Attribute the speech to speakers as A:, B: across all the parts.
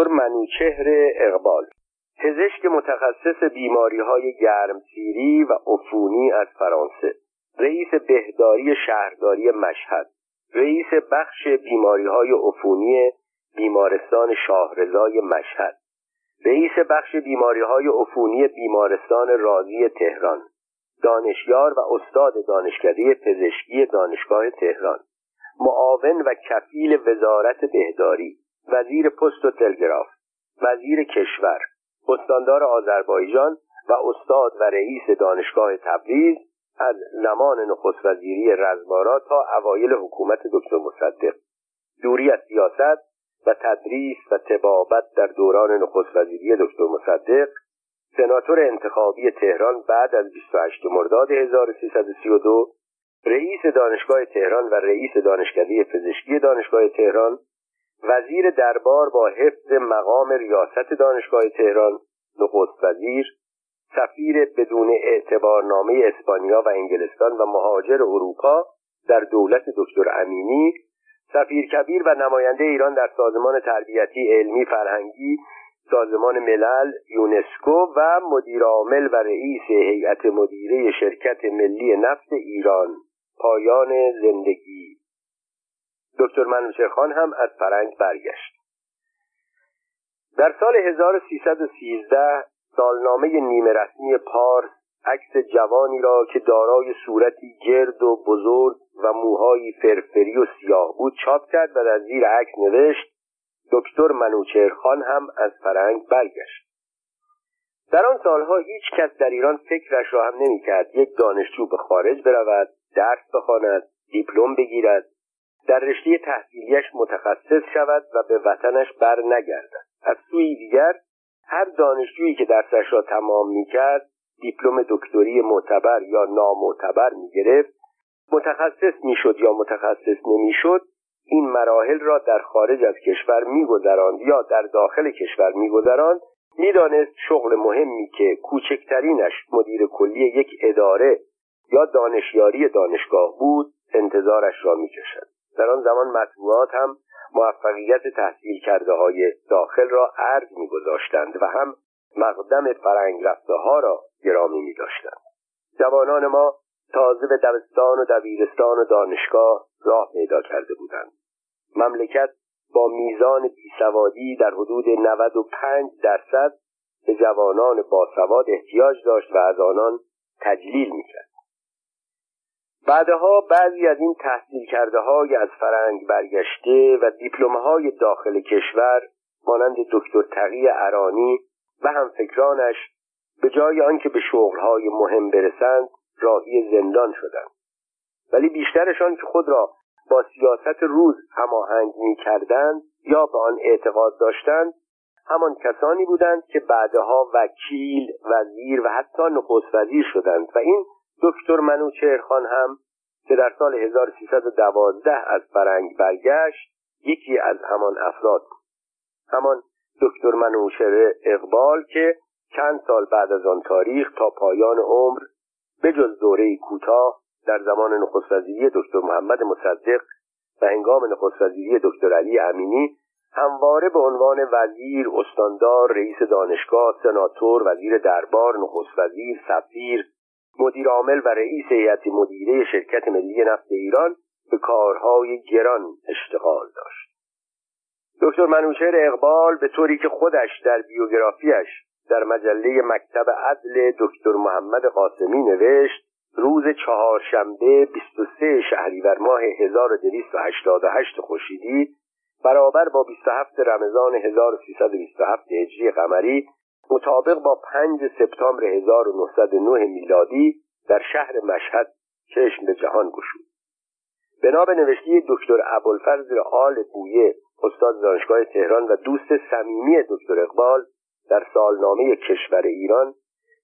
A: دکتر منوچهر اقبال. پزشک متخصص بیماری های گرمسیری و عفونی از فرانسه. رئیس بهداری شهرداری مشهد. رئیس بخش بیماری های عفونی بیمارستان شاهرضای مشهد. رئیس بخش بیماری های عفونی بیمارستان رازی تهران. دانشیار و استاد دانشکده پزشکی دانشگاه تهران. معاون و کفیل وزارت بهداری. وزیر پست و تلگراف وزیر کشور استاندار آذربایجان و استاد و رئیس دانشگاه تبریز از زمان نخست وزیری رزمارا تا اوایل حکومت دکتر مصدق. دوری از سیاست و تدریس و تبابت در دوران نخست وزیری دکتر مصدق. سناتور انتخابی تهران بعد از 28 مرداد 1332 رئیس دانشگاه تهران و رئیس دانشکده پزشکی دانشگاه تهران وزیر دربار با حفظ مقام ریاست دانشگاه تهران نخست وزیر سفیر بدون اعتبارنامه اسپانیا و انگلستان و مهاجر اروپا در دولت دکتر امینی سفیر کبیر و نماینده ایران در سازمان تربیتی علمی فرهنگی سازمان ملل یونسکو و مدیر عامل و رئیس هیئت مدیره شرکت ملی نفت ایران پایان زندگی. دکتر منوچهر خان هم از فرنگ برگشت. در سال 1313 سالنامه نیمه رسمی پارس عکس جوانی را که دارای صورتی گرد و بزرگ و موهایی فرفری و سیاه بود چاپ کرد و در زیر عکس نوشت دکتر منوچهرخان هم از فرنگ برگشت. در آن سالها هیچ کس در ایران فکرش را هم نمی‌کرد. یک دانشجو به خارج برود درس بخواند دیپلم بگیرد در رشته تحصیلیش متخصص شود و به وطنش بر نگردد. از سوی دیگر هر دانشجویی که درسش را تمام می‌کرد دیپلم دکتری معتبر یا نامعتبر می‌گرفت. متخصص می‌شد یا متخصص نمی‌شد این مراحل را در خارج از کشور میگذراند یا در داخل کشور میگذراند. می‌دانست شغل مهمی که کوچکترینش مدیر کلی یک اداره یا دانشیاری دانشگاه بود انتظارش را می‌کشد. در آن زمان مطبوعات هم موفقیت تحصیل کرده های داخل را ارز میگذاشتند و هم مقدم فرنگ رفته ها را گرامی می داشتند. جوانان ما تازه به دبستان و دبیرستان و دانشگاه راه پیدا کرده بودند. مملکت با میزان بیسوادی در حدود 95 درصد به جوانان باسواد احتیاج داشت و از آنان تجلیل می‌کرد بعدها بعضی از این تحصیل کرده های از فرنگ برگشته و دیپلمه های داخل کشور مانند دکتر تقی ارانی و هم فکرانش به جای آنکه به شغلهای مهم برسند راهی زندان شدند. ولی بیشترشان که خود را با سیاست روز هماهنگ می کردند یا به آن اعتقاد داشتند همان کسانی بودند که بعدها وکیل، وزیر و حتی نخست وزیر شدند و این دکتر منوچهرخان هم که در سال 1312 از فرنگ برگشت یکی از همان افراد بود. همان دکتر منوچهر اقبال که چند سال بعد از آن تاریخ تا پایان عمر به جز دوره کوتاه در زمان نخست دکتر محمد مصدق و هنگام نخست دکتر علی امینی همواره به عنوان وزیر، استاندار، رئیس دانشگاه، سناتور، وزیر دربار، نخست وزیر، سفیر، مدیر عامل و رئیس هیئت مدیره شرکت ملی نفت ایران به کارهای گران اشتغال داشت. دکتر منوچهر اقبال به طوری که خودش در بیوگرافیش در مجله مکتب عدل دکتر محمد قاسمی نوشت روز چهارشنبه 23 شهریور ماه 1288 خورشیدی برابر با 27 رمضان 1327 هجری قمری مطابق با 5 سپتامبر 1909 میلادی در شهر مشهد چشم به جهان گشود. بنا به نوشته دکتر ابوالفضل آل بویه استاد دانشگاه تهران و دوست صمیمی دکتر اقبال در سالنامه کشور ایران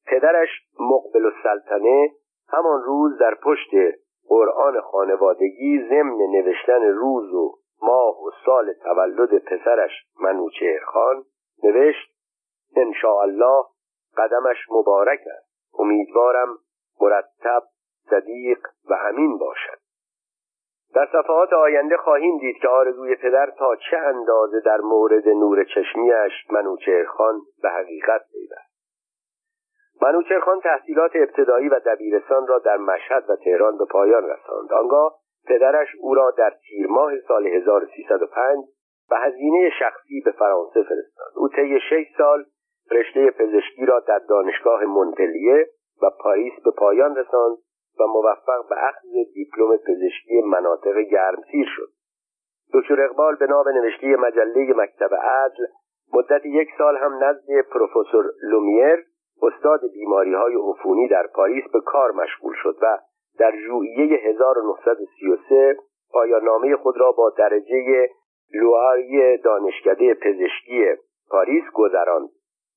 A: پدرش مقبل السلطنه همان روز در پشت قرآن خانوادگی ضمن نوشتن روز و ماه و سال تولد پسرش منوچهر خان نوشت الله قدمش مبارک است. امیدوارم مرتب صدیق و امین باشد. در صفحات آینده خواهیم دید که آرزوی پدر تا چه اندازه در مورد نور چشمیش منوچهرخان به حقیقت پیوست. منوچهرخان تحصیلات ابتدایی و دبیرستان را در مشهد و تهران به پایان رساند. آنگاه پدرش او را در تیر ماه سال 1305 به هزینه شخصی به فرانسه فرستاد. او طی شش سال رشته پزشکی را در دانشگاه مونپلیه و پاریس به پایان رساند و موفق به اخذ دیپلم پزشکی مناطق گرمسیر شد. دکتر اقبال به نام نوشته مجله مکتب عدل مدت یک سال هم نزد پروفسور لومیر استاد بیماری های عفونی در پاریس به کار مشغول شد و در ژوئیه 1933 پایان نامه خود را با درجه lauréat دانشکده پزشکی پاریس گذراند.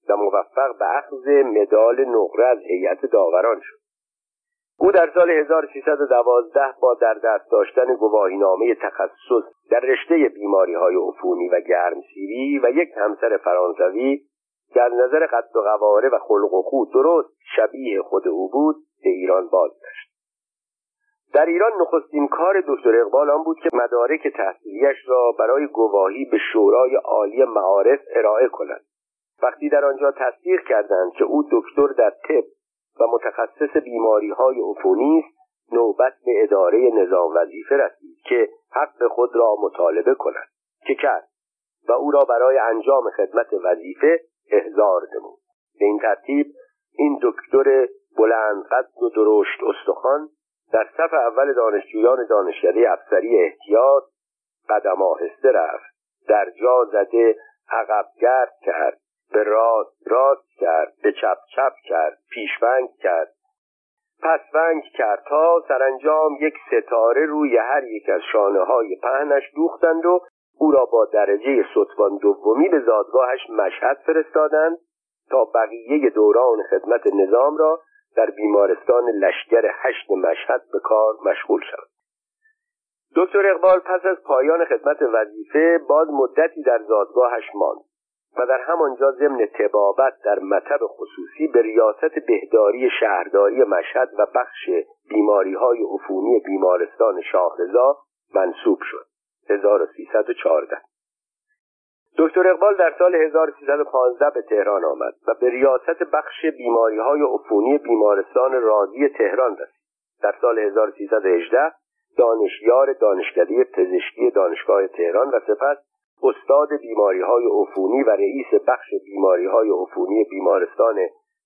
A: و موفق به اخذ مدال نقره از هیئت داوران شد. او در سال 1312 با در دست داشتن گواهینامه تخصص در رشته بیماری های عفونی و گرمسیری و یک همسر فرانسوی که از نظر قد و قواره و خلق و خود درست شبیه خود او بود به ایران بازگشت. در ایران نخستین کار دکتر اقبال آن بود که مدارک تحصیلیش را برای گواهی به شورای عالی معارف ارائه کند. وقتی در آنجا تصدیق کردند که او دکتر در طب و متخصص بیماری های نوبت به اداره نظام وظیفه رسید که حق خود را مطالبه کند که کرد و او را برای انجام خدمت وظیفه احضار نمود. به این ترتیب این دکتر بلند قد و درشت استخوان در صف اول دانشجویان دانشکده افسری احتیاط قدم آهسته رفت در جا زده عقب گرد کرد. به راست راست کرد به چپ چپ کرد پیشونگ کرد پسونگ کرد تا سرانجام یک ستاره روی هر یک از شانه های پهنش دوختند و او را با درجه سطفان دومی به زادگاهش مشهد فرستادند تا بقیه دوران خدمت نظام را در بیمارستان لشکر هشت مشهد به کار مشغول شد دکتر اقبال پس از پایان خدمت وظیفه باز مدتی در زادگاهش ماند. و در همانجا ضمن تبابت در مطب خصوصی به ریاست بهداری شهرداری مشهد و بخش بیماری های عفونی بیمارستان شاهرضا منصوب شد. 1314 دکتر اقبال در سال 1315 به تهران آمد و به ریاست بخش بیماری های عفونی بیمارستان رازی تهران رسید. در سال 1318 دانشیار دانشکده پزشکی دانشگاه تهران و سپس استاد بیماری های عفونی و رئیس بخش بیماری های عفونی بیمارستان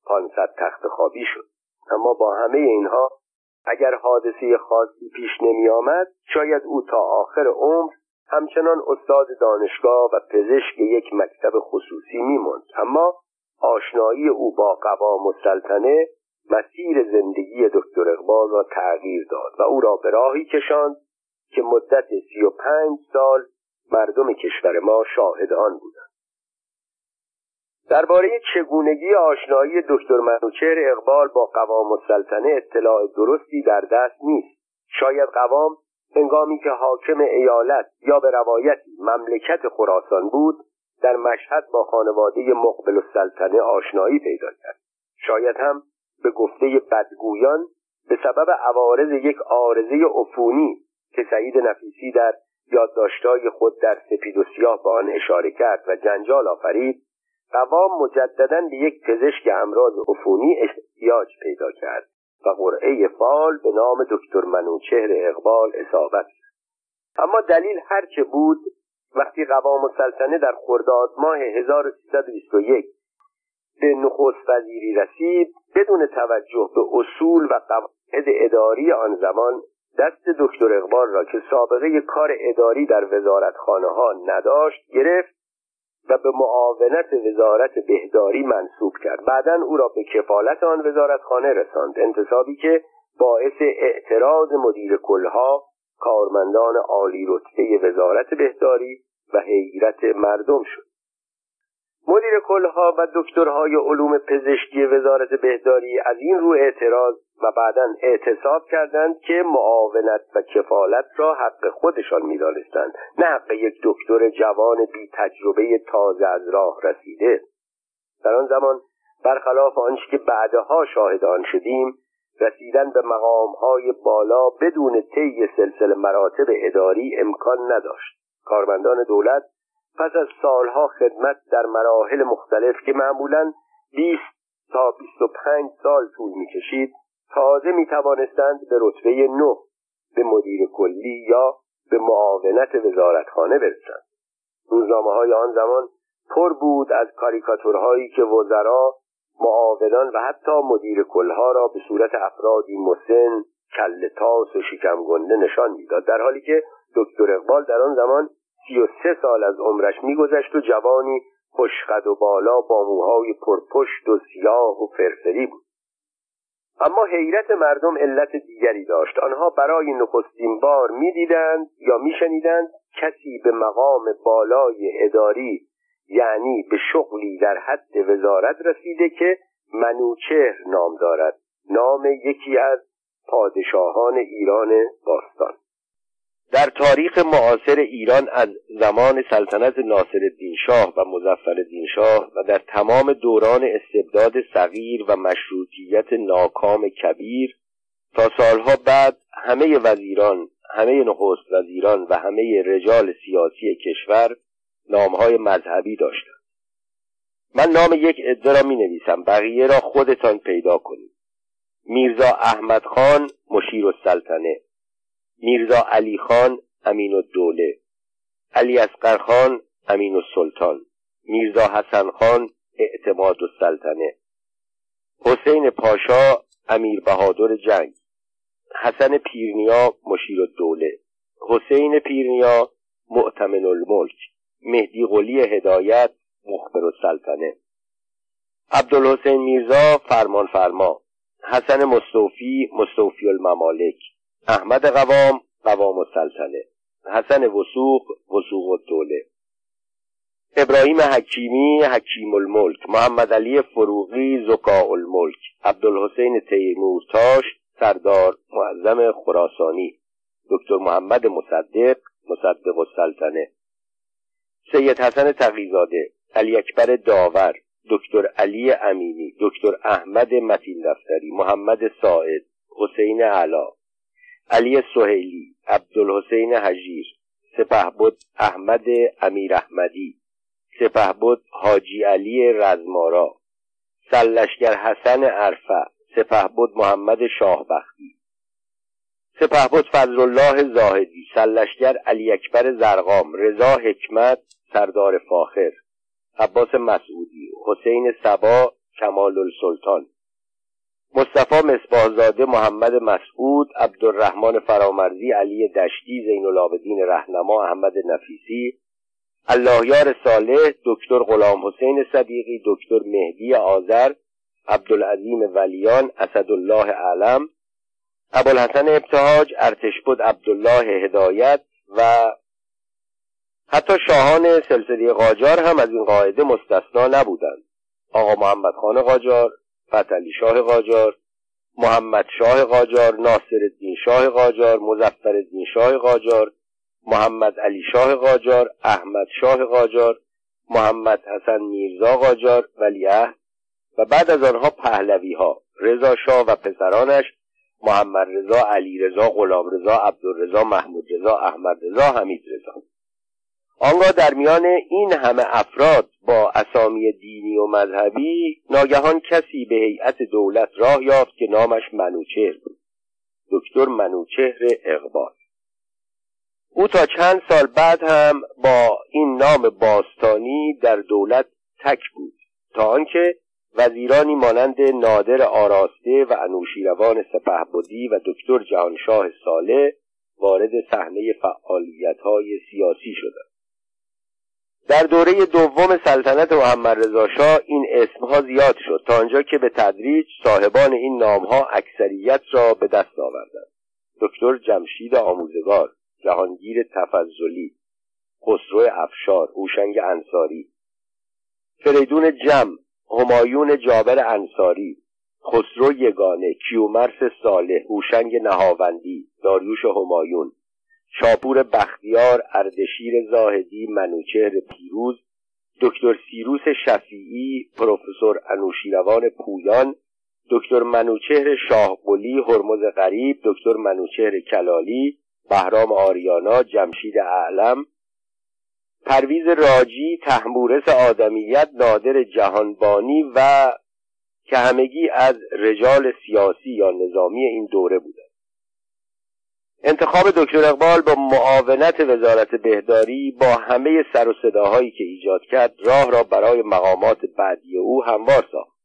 A: 500 تخت خوابی شد. اما با همه اینها اگر حادثه خاصی پیش نمی آمد شاید او تا آخر عمر همچنان استاد دانشگاه و پزشک یک مکتب خصوصی میموند اما آشنایی او با قوام السلطنه مسیر زندگی دکتر اقبال را تغییر داد و او را به راهی کشاند که مدت سی و پنج سال مردم کشور ما شاهد آن بودند. درباره چگونگی آشنایی دکتر منوچهر اقبال با قوام السلطنه اطلاع درستی در دست نیست. شاید قوام هنگامی که حاکم ایالت یا به روایتی مملکت خراسان بود در مشهد با خانواده مقبل السلطنه آشنایی پیدا کرد. شاید هم به گفته بدگویان به سبب عوارض یک آرزه عفونی که سعید نفیسی در یادداشتهای خود در سپید و سیاه به آن اشاره کرد و جنجال آفرید قوام مجددا به یک پزشک امراض عفونی احتیاج پیدا کرد و قرعه فال به نام دکتر منوچهر اقبال اصابت کرد. اما دلیل هرچه بود وقتی قوام السلطنه در خرداد ماه 1321 به نخست وزیری رسید بدون توجه به اصول و قواعد اداری آن زمان دست دکتر اقبال را که سابقه کار اداری در وزارتخانه ها نداشت گرفت و به معاونت وزارت بهداری منصوب کرد. بعدا او را به کفالت آن وزارتخانه رساند. انتصابی که باعث اعتراض مدیر کلها کارمندان عالی رتبه وزارت بهداری و حیرت مردم شد. مدیر کلها و دکترهای علوم پزشکی وزارت بهداری از این رو اعتراض و بعدا اعتصاب کردند که معاونت و کفالت را حق خودشان می‌دانستند. نه حق یک دکتر جوان بی تجربه تازه از راه رسیده. در آن زمان برخلاف آنچه که بعدها شاهد آن شدیم رسیدن به مقامهای بالا بدون طی سلسله مراتب اداری امکان نداشت. کارمندان دولت پس از سالها خدمت در مراحل مختلف که معمولا 20 تا 25 سال طول می‌کشید تازه می توانستند به رتبه نه به مدیر کلی یا به معاونت وزارتخانه برسند. روزنامه های آن زمان پر بود از کاریکاتورهایی که وزرا معاونان و حتی مدیر کلها را به صورت افرادی مسن کل تاس و شکم گنده نشان می‌داد. در حالی که دکتر اقبال در آن زمان سی و سه سال از عمرش میگذشت و جوانی خوشقد و بالا با موهای پرپشت و سیاه و فرفری بود. اما حیرت مردم علت دیگری داشت. آنها برای نخستین بار می‌دیدند یا میشنیدند کسی به مقام بالای اداری یعنی به شغلی در حد وزارت رسیده که منوچهر نام دارد. نام یکی از پادشاهان ایران باستان. در تاریخ معاصر ایران از زمان سلطنت ناصرالدین شاه و مظفرالدین شاه و در تمام دوران استبداد صغیر و مشروطیت ناکام کبیر تا سالها بعد همه وزیران همه نخست وزیران و همه رجال سیاسی کشور نامهای مذهبی داشتند. من نام یک عده را می نویسم بقیه را خودتان پیدا کنید. میرزا احمد خان مشیر السلطنه میرزا علی خان امین الدوله. علی اسقر خان امین السلطان. میرزا حسن خان اعتماد السلطنه. حسین پاشا امیر بهادر جنگ. حسن پیرنیا مشیر الدوله. حسین پیرنیا معتمن الملک. مهدی قلی هدایت مخبر السلطنه. عبدالحسین میرزا فرمان فرما. حسن مستوفی مستوفی الممالک. احمد قوام قوام السلطنه. حسن وسوق وسوق الدوله. ابراهیم حکیمی حکیم الملک. محمد علی فروغی زکاء الملک. عبدالحسین تیمورتاش سردار معظم خراسانی. دکتر محمد مصدق مصدق السلطنه. سید حسن تقیزاده علی اکبر داور دکتر علی امینی دکتر احمد متین دفتری محمد ساعد حسین علا علی سهیلی عبدالحسین حجیر سپهبد احمد امیر احمدی سپهبد حاجی علی رزمارا سلشگر حسن عرفه سپهبد محمد شاهبختی فضل الله زاهدی سلشگر علی اکبر زرقام رضا حکمت سردار فاخر عباس مسعودی حسین سبا کمال السلطان مصطفی مصباحزاده محمد مسعود عبدالرحمن فرامرزی علی دشتی زین العابدین رهنما احمد نفیسی اللهیار صالح دکتر غلام حسین صدیقی دکتر مهدی آذر عبدالعظیم ولیان اسدالله علم ابوالحسن ابتهاج ارتشبد عبدالله هدایت و حتی شاهان سلسله قاجار هم از این قاعده مستثنا نبودند. آقا محمد خان قاجار. فتلی شاه قاجار محمد شاه قاجار ناصر الدین شاه قاجار مزفر الدین شاه قاجار محمد علی شاه قاجار احمد شاه قاجار محمد حسن میرزا قاجار ولیعهد و بعد از آنها پهلوی ها رضا شاه و پسرانش محمد رضا علی رضا غلام رضا عبدالرضا محمود رضا احمد رضا حمید رضا. آنگاه در میان این همه افراد با اسامی دینی و مذهبی ناگهان کسی به هیئت دولت راه یافت که نامش منوچهر بود. دکتر منوچهر اقبال. او تا چند سال بعد هم با این نام باستانی در دولت تک بود تا آنکه وزیرانی مانند نادر آراسته و انوشیروان سپهبدی و دکتر جهانشاه ساله وارد صحنه فعالیت‌های سیاسی شدند. در دوره دوم سلطنت محمد رضا شاه این اسمها زیاد شد تا آنجا که به تدریج صاحبان این نامها اکثریت را به دست آوردند. دکتر جمشید آموزگار جهانگیر تفضلی خسرو افشار هوشنگ انصاری فریدون جم همایون جابر انصاری خسرو یگانه کیومرس صالح هوشنگ نهاوندی داریوش همایون شاپور بختیار اردشیر زاهدی منوچهر پیروز دکتر سیروس شفیعی پروفسور انوشیروان پویان دکتر منوچهر شاهقلی هرمز غریب دکتر منوچهر کلالی بهرام آریانا جمشید اعلم پرویز راجی تحمورس آدمیت نادر جهانبانی و که همگی از رجال سیاسی یا نظامی این دوره بودند. انتخاب دکتر اقبال با معاونت وزارت بهداری با همه سر و صداهایی که ایجاد کرد راه را برای مقامات بعدی او هموار ساخت.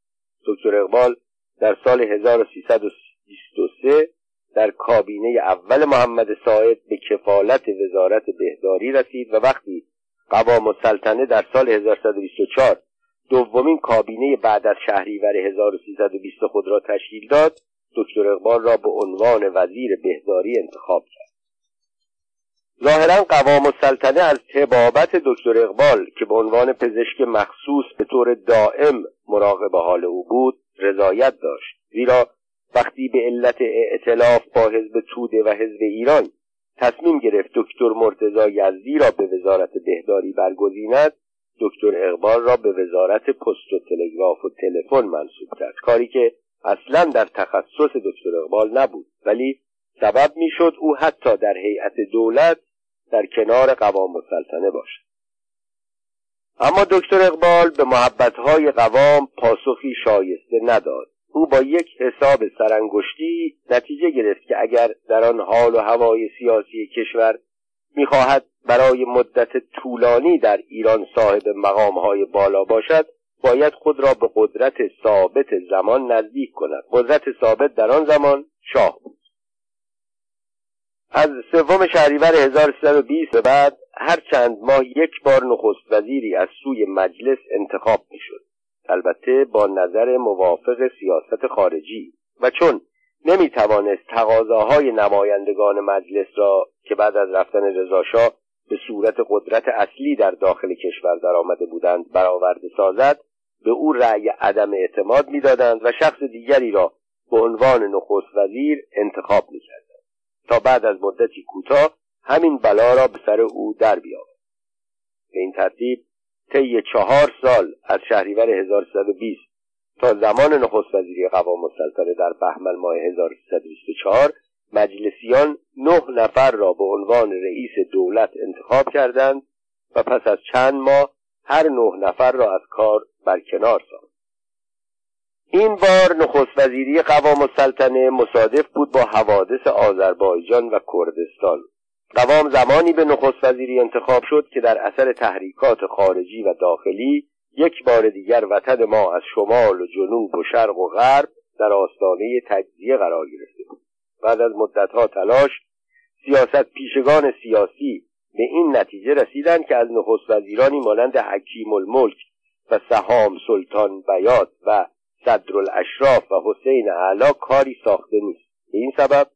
A: دکتر اقبال در سال 1323 در کابینه اول محمد ساعد به کفالت وزارت بهداری رسید و وقتی قوام السلطنه در سال 1124 دومین کابینه بعد از شهریور 1320 خود را تشکیل داد دکتر اقبال را به عنوان وزیر بهداری انتخاب کرد. ظاهرا قوام السلطنه از تبابت دکتر اقبال که به عنوان پزشک مخصوص به طور دائم مراقب حال او بود رضایت داشت. زیرا وقتی به علت ائتلاف با حزب توده و حزب ایران تصمیم گرفت دکتر مرتزا یزدی را به وزارت بهداری برگزیند دکتر اقبال را به وزارت پست و تلگراف و تلفن منصوب کرد. کاری که اصلا در تخصص دکتر اقبال نبود ولی سبب می‌شد او حتی در هیئت دولت در کنار قوام السلطنه باشد. اما دکتر اقبال به محبتهای قوام پاسخی شایسته نداد. او با یک حساب سرانگشتی نتیجه گرفت که اگر در آن حال و هوای سیاسی کشور می‌خواهد برای مدت طولانی در ایران صاحب مقامهای بالا باشد باید خود را به قدرت ثابت زمان نزدیک کند. قدرت ثابت در آن زمان شاه بود. از سوم شهریور 1320 به بعد هر چند ماه یک بار نخست وزیری از سوی مجلس انتخاب می‌شد. البته با نظر موافق سیاست خارجی. و چون نمی توانست تقاضاهای نمایندگان مجلس را که بعد از رفتن رضاشاه به صورت قدرت اصلی در داخل کشور درآمده بودند برآورده سازد به او رأی عدم اعتماد می‌دادند و شخص دیگری را به عنوان نخست وزیر انتخاب می‌کردند. تا بعد از مدتی کوتاه همین بلا را به سر او در بیاورد. به این ترتیب طی چهار سال از شهریور 1320 تا زمان نخست وزیری قوام السلطنه در بهمن ماه 1324 مجلسیان نه نفر را به عنوان رئیس دولت انتخاب کردند و پس از چند ماه هر نه نفر را از کار برکنار ساخت. این بار نخست وزیری قوام السلطنه مصادف بود با حوادث آذربایجان و کردستان. قوام زمانی به نخست وزیری انتخاب شد که در اثر تحریکات خارجی و داخلی یک بار دیگر وطن ما از شمال و جنوب و شرق و غرب در آستانه تجزیه قرار گرفته بود. بعد از مدتها تلاش سیاست پیشگان سیاسی به این نتیجه رسیدند که از نخست وزیرانی مانند حکیم الملک و سهام سلطان بیات و صدرالاشراف و حسین اعلا کاری ساخته نیست. به این سبب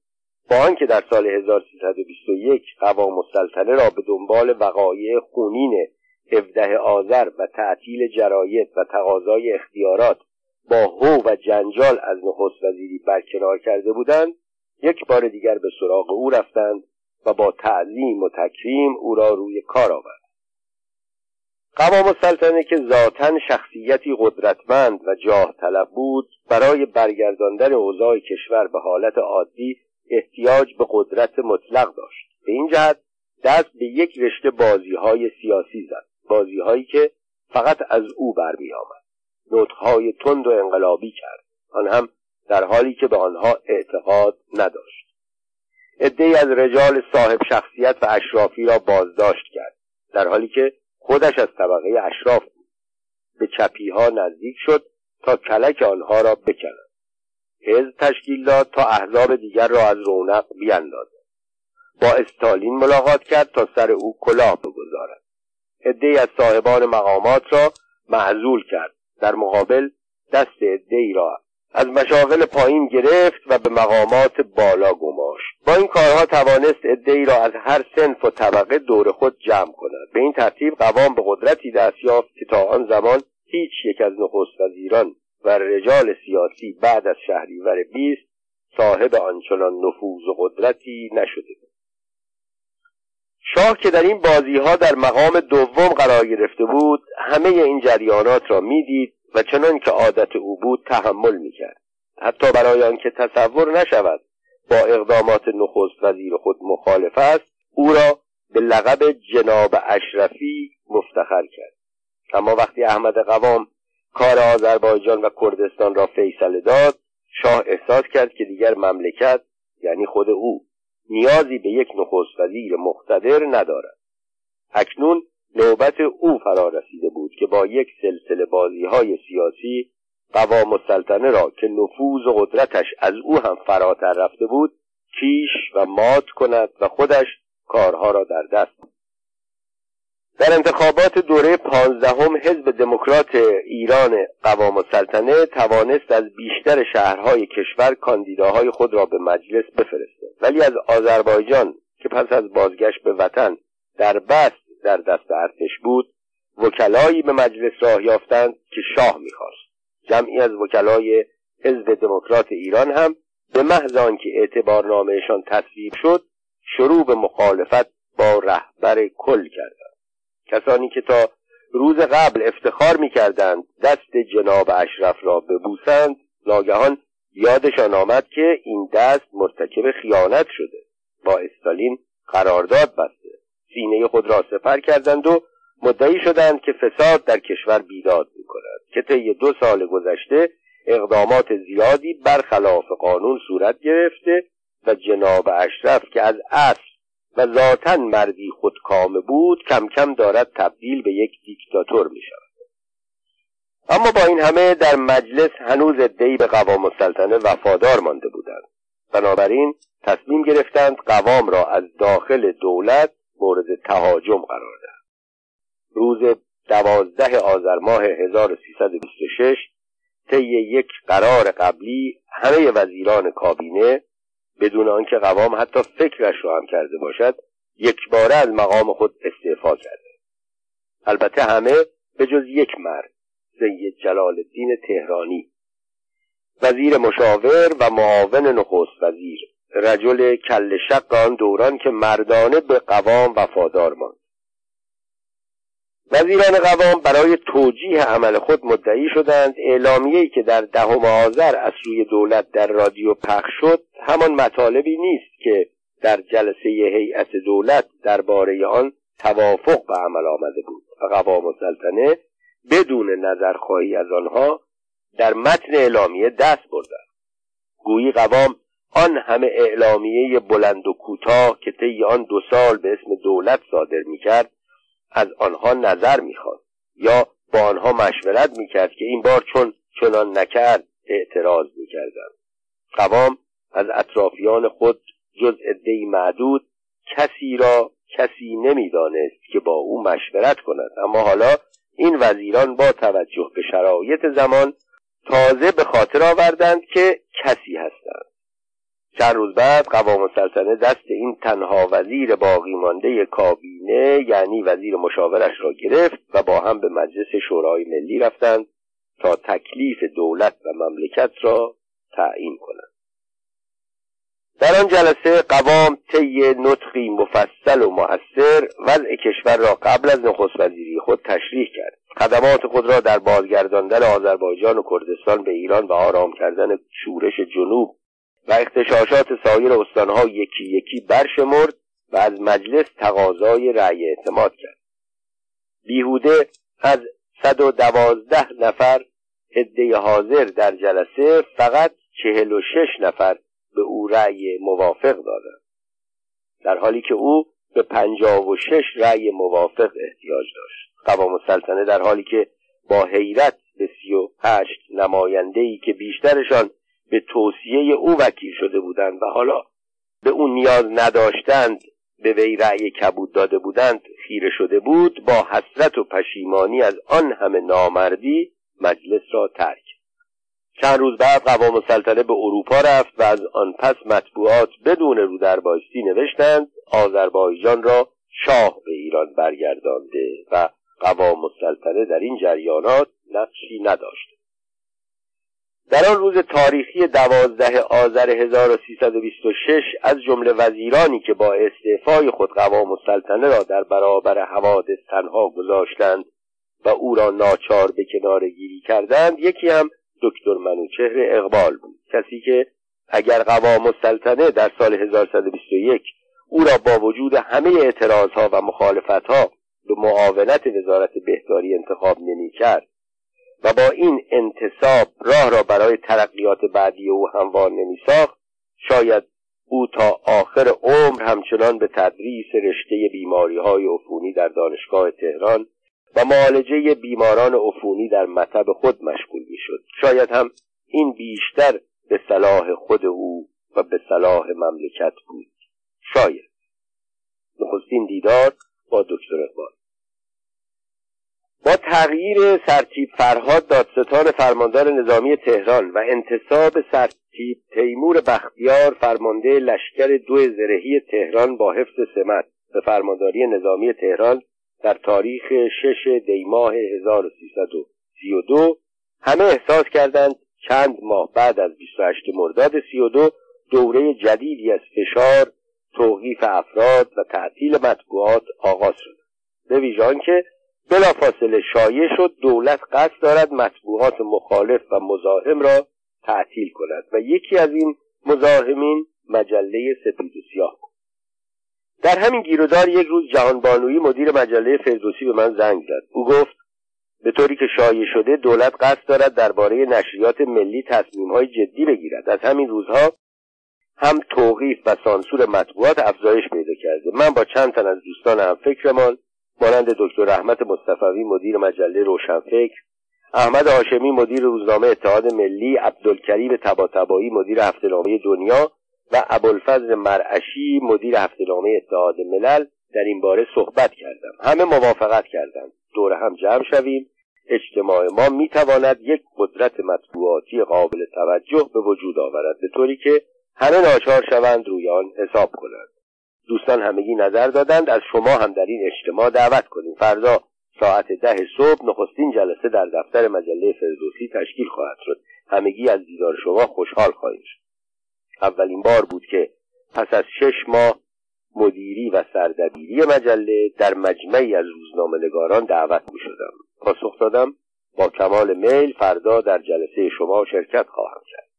A: با آنکه در سال 1321 قوام السلطنه را به دنبال وقایع خونین 17 آذر و تعطیل جراید و تقاضای اختیارات با هو و جنجال از نخست وزیری برکنار کرده بودند یک بار دیگر به سراغ او رفتند و با تعظیم و تکریم او را روی کار آورد. قوام السلطنه که ذاتا شخصیتی قدرتمند و جاه طلب بود برای برگرداندن اوضاع کشور به حالت عادی احتیاج به قدرت مطلق داشت. به این جهت دست به یک رشته بازی های سیاسی زد بازی هایی که فقط از او برمی آمد نطقهای تند و انقلابی کرد. آن هم در حالی که به آنها اعتقاد نداشت. عدهای از رجال صاحب شخصیت و اشرافی را بازداشت کرد. در حالی که خودش از طبقه اشراف بود. به چپی ها نزدیک شد تا کلک آنها را بکند. حزب تشکیل داد تا احزاب دیگر را از رونق بیاندازد با استالین ملاقات کرد تا سر او کلاه بگذارد. عدهای از صاحبان مقامات را معزول کرد. در مقابل دست عدهای را از مشاغل پایین گرفت و به مقامات بالا گماشت. با این کارها توانست عدهای را از هر سنف و طبقه دور خود جمع کند. به این ترتیب قوام به قدرتی دست یافت که تا آن زمان هیچ یک از نخست وزیران و رجال سیاسی بعد از شهریور بیست صاحب آنچنان نفوذ و قدرتی نشده بود. شاه که در این بازی ها در مقام دوم قرار گرفته بود همه این جریانات را می‌دید و چنان که عادت او بود تحمل می‌کرد. حتی برای آنکه تصور نشود با اقدامات نخست وزیر خود مخالف است او را به لقب جناب اشرفی مفتخر کرد. اما وقتی احمد قوام کار آذربایجان و کردستان را فیصله داد شاه احساس کرد که دیگر مملکت یعنی خود او نیازی به یک نخست وزیر مقتدر ندارد. اکنون نوبت او فرا رسیده بود که با یک سلسله بازی های سیاسی قوام السلطنه را که نفوذ و قدرتش از او هم فراتر رفته بود کیش و مات کند و خودش کارها را در دست در انتخابات دوره پانزدهم حزب دموکرات ایران قوام السلطنه توانست از بیشتر شهرهای کشور کاندیداهای خود را به مجلس بفرستد ولی از آذربایجان که پس از بازگشت به وطن در بست در دست ارتش بود وکلایی به مجلس راه یافتند که شاه می‌خواست. جمعی از وکلای حزب دموکرات ایران هم به محض آنکه اعتبارنامهشان تصویب شد شروع به مخالفت با رهبر کل کردند. کسانی که تا روز قبل افتخار می‌کردند دست جناب اشرف را ببوسند ناگهان یادشان آمد که این دست مرتکب خیانت شده. با استالین قرارداد بسته. سینه خود را سپر کردند و مدعی شدند که فساد در کشور بیداد می‌کند. که طی دو سال گذشته اقدامات زیادی برخلاف قانون صورت گرفته و جناب اشرف که از اصل و ذاتا مردی خودکامه بود کم کم دارد تبدیل به یک دیکتاتور می شود اما با این همه در مجلس هنوز ادهی به قوام السلطنه وفادار مانده بودند. بنابراین تصمیم گرفتند قوام را از داخل دولت مورد تهاجم قرار دهند روز دوازده آذر ماه 1326 طی یک قرار قبلی همه وزیران کابینه بدون آنکه قوام حتی فکرش رو هم کرده باشد یک باره از مقام خود استعفا کرده. البته همه به جز یک مرد سید جلال الدین تهرانی. وزیر مشاور و معاون نخست وزیر رجل کل شق آن دوران که مردانه به قوام وفادار ماند. وزیران قوام برای توجیه عمل خود مدعی شدند. اعلامیه‌ای که در دهم آذر از سوی دولت در رادیو پخش شد همان مطالبی نیست که در جلسه هیئت دولت درباره آن توافق به عمل آمده بود. و قوام السلطنه بدون نظرخواهی از آنها در متن اعلامیه دست بردند. گویی قوام آن همه اعلامیه بلند و کوتاه که طی آن دو سال به اسم دولت صادر می‌کرد از آنها نظر می‌خواد یا با آنها مشورت می‌کرد که این بار چون چنان نکرد اعتراض می‌کردند. قوام از اطرافیان خود جز عدهای معدود کسی را کسی نمی‌دانست که با او مشورت کند. اما حالا این وزیران با توجه به شرایط زمان تازه به خاطر آوردند که کسی هستند. چند روز بعد قوام السلطنه دست این تنها وزیر باقی مانده کابینه یعنی وزیر مشاورش را گرفت و با هم به مجلس شورای ملی رفتند تا تکلیف دولت و مملکت را تعیین کنند. در آن جلسه قوام طی نطقی مفصل و مؤثر وضع کشور را قبل از نخست وزیری خود تشریح کرد. خدمات خود را در بازگرداندن آذربایجان و کردستان به ایران و آرام کردن شورش جنوب و اختشاشات سایر استانها یکی یکی برشمرد و از مجلس تقاضای رأی اعتماد کرد. بیهوده از صد و دوازده نفر عده حاضر در جلسه فقط چهل و شش نفر به او رأی موافق دادند. در حالی که او به پنجاه و شش رأی موافق احتیاج داشت. قوام السلطنه در حالی که با حیرت به سی و هشت نمایندهای که بیشترشان به توصیه او وکیل شده بودند و حالا به او نیاز نداشتند به وی رأی کبود داده بودند خیره شده بود با حسرت و پشیمانی از آن همه نامردی مجلس را ترک چند روز بعد قوام السلطنه به اروپا رفت و از آن پس مطبوعات بدون رو در بایستی نوشتند آذربایجان را شاه به ایران برگردانده و قوام السلطنه در این جریانات نقشی نداشت. در آن روز تاریخی دوازده آذر 1326 از جمله وزیرانی که با استعفای خود قوام السلطنه را در برابر حوادث تنها گذاشتند و او را ناچار به کنار گیری کردند یکی هم دکتر منوچهر اقبال بود. کسی که اگر قوام السلطنه در سال 1121 او را با وجود همه اعتراضها و مخالفتها به معاونت وزارت بهداری انتخاب نمی کرد و با این انتصاب راه را برای ترقیات بعدی او هموار نمی ساخت شاید او تا آخر عمر همچنان به تدریس رشته بیماری های عفونی در دانشگاه تهران و معالجه بیماران عفونی در مطب خود مشغول می شد شاید هم این بیشتر به صلاح خود او و به صلاح مملکت بود. شاید. نخستین دیدار با دکتر اقبال. با تغییر سرتیب فرهاد دادستان فرماندار نظامی تهران و انتصاب سرتیب تیمور بختیار فرمانده لشکر دو زرهی تهران با حفظ سمت به فرمانداری نظامی تهران در تاریخ شش دیماه 1332 همه احساس کردند چند ماه بعد از 28 مرداد 32 دوره جدیدی از فشار توقیف افراد و تعطیل مطبوعات آغاز شد. به ویژان که بلافاصله شایع شد دولت قصد دارد مطبوعات مخالف و مزاحم را تعطیل کند و یکی از این مزاحمین مجله سپید و سیاه بود. در همین گیرودار یک روز جهانبانویی مدیر مجله فردوسی به من زنگ زد. او گفت به طوری که شایع شده دولت قصد دارد درباره نشریات ملی تصمیمهای جدی بگیرد. از همین روزها هم توقیف و سانسور مطبوعات افزایش پیدا کرده. من با چند تن از دوستان هم فکرمان مانند دکتر رحمت مصطفوی مدیر مجله روشنفکر احمد هاشمی مدیر روزنامه اتحاد ملی عبدالکریم تباتبایی مدیر هفتهنامه دنیا و ابوالفضل مرعشی مدیر هفتهنامه اتحاد ملل در این باره صحبت کردم همه موافقت کردند. دور هم جمع شویم. اجتماع ما می‌تواند یک قدرت مطبوعاتی قابل توجه به وجود آورد به طوری که همه ناچار شوند روی آن حساب کنند. دوستان همگی نظر دادند. از شما هم در این اجتماع دعوت کنیم. فردا ساعت ده صبح نخستین جلسه در دفتر مجله فردوسی تشکیل خواهد شد. همگی از دیدار شما خوشحال خواهیم شد. اولین بار بود که پس از شش ماه مدیری و سردبیری مجله در مجمعی از روزنامه نگاران دعوت می شدم پاسخ دادم با کمال میل فردا در جلسه شما شرکت خواهم کرد.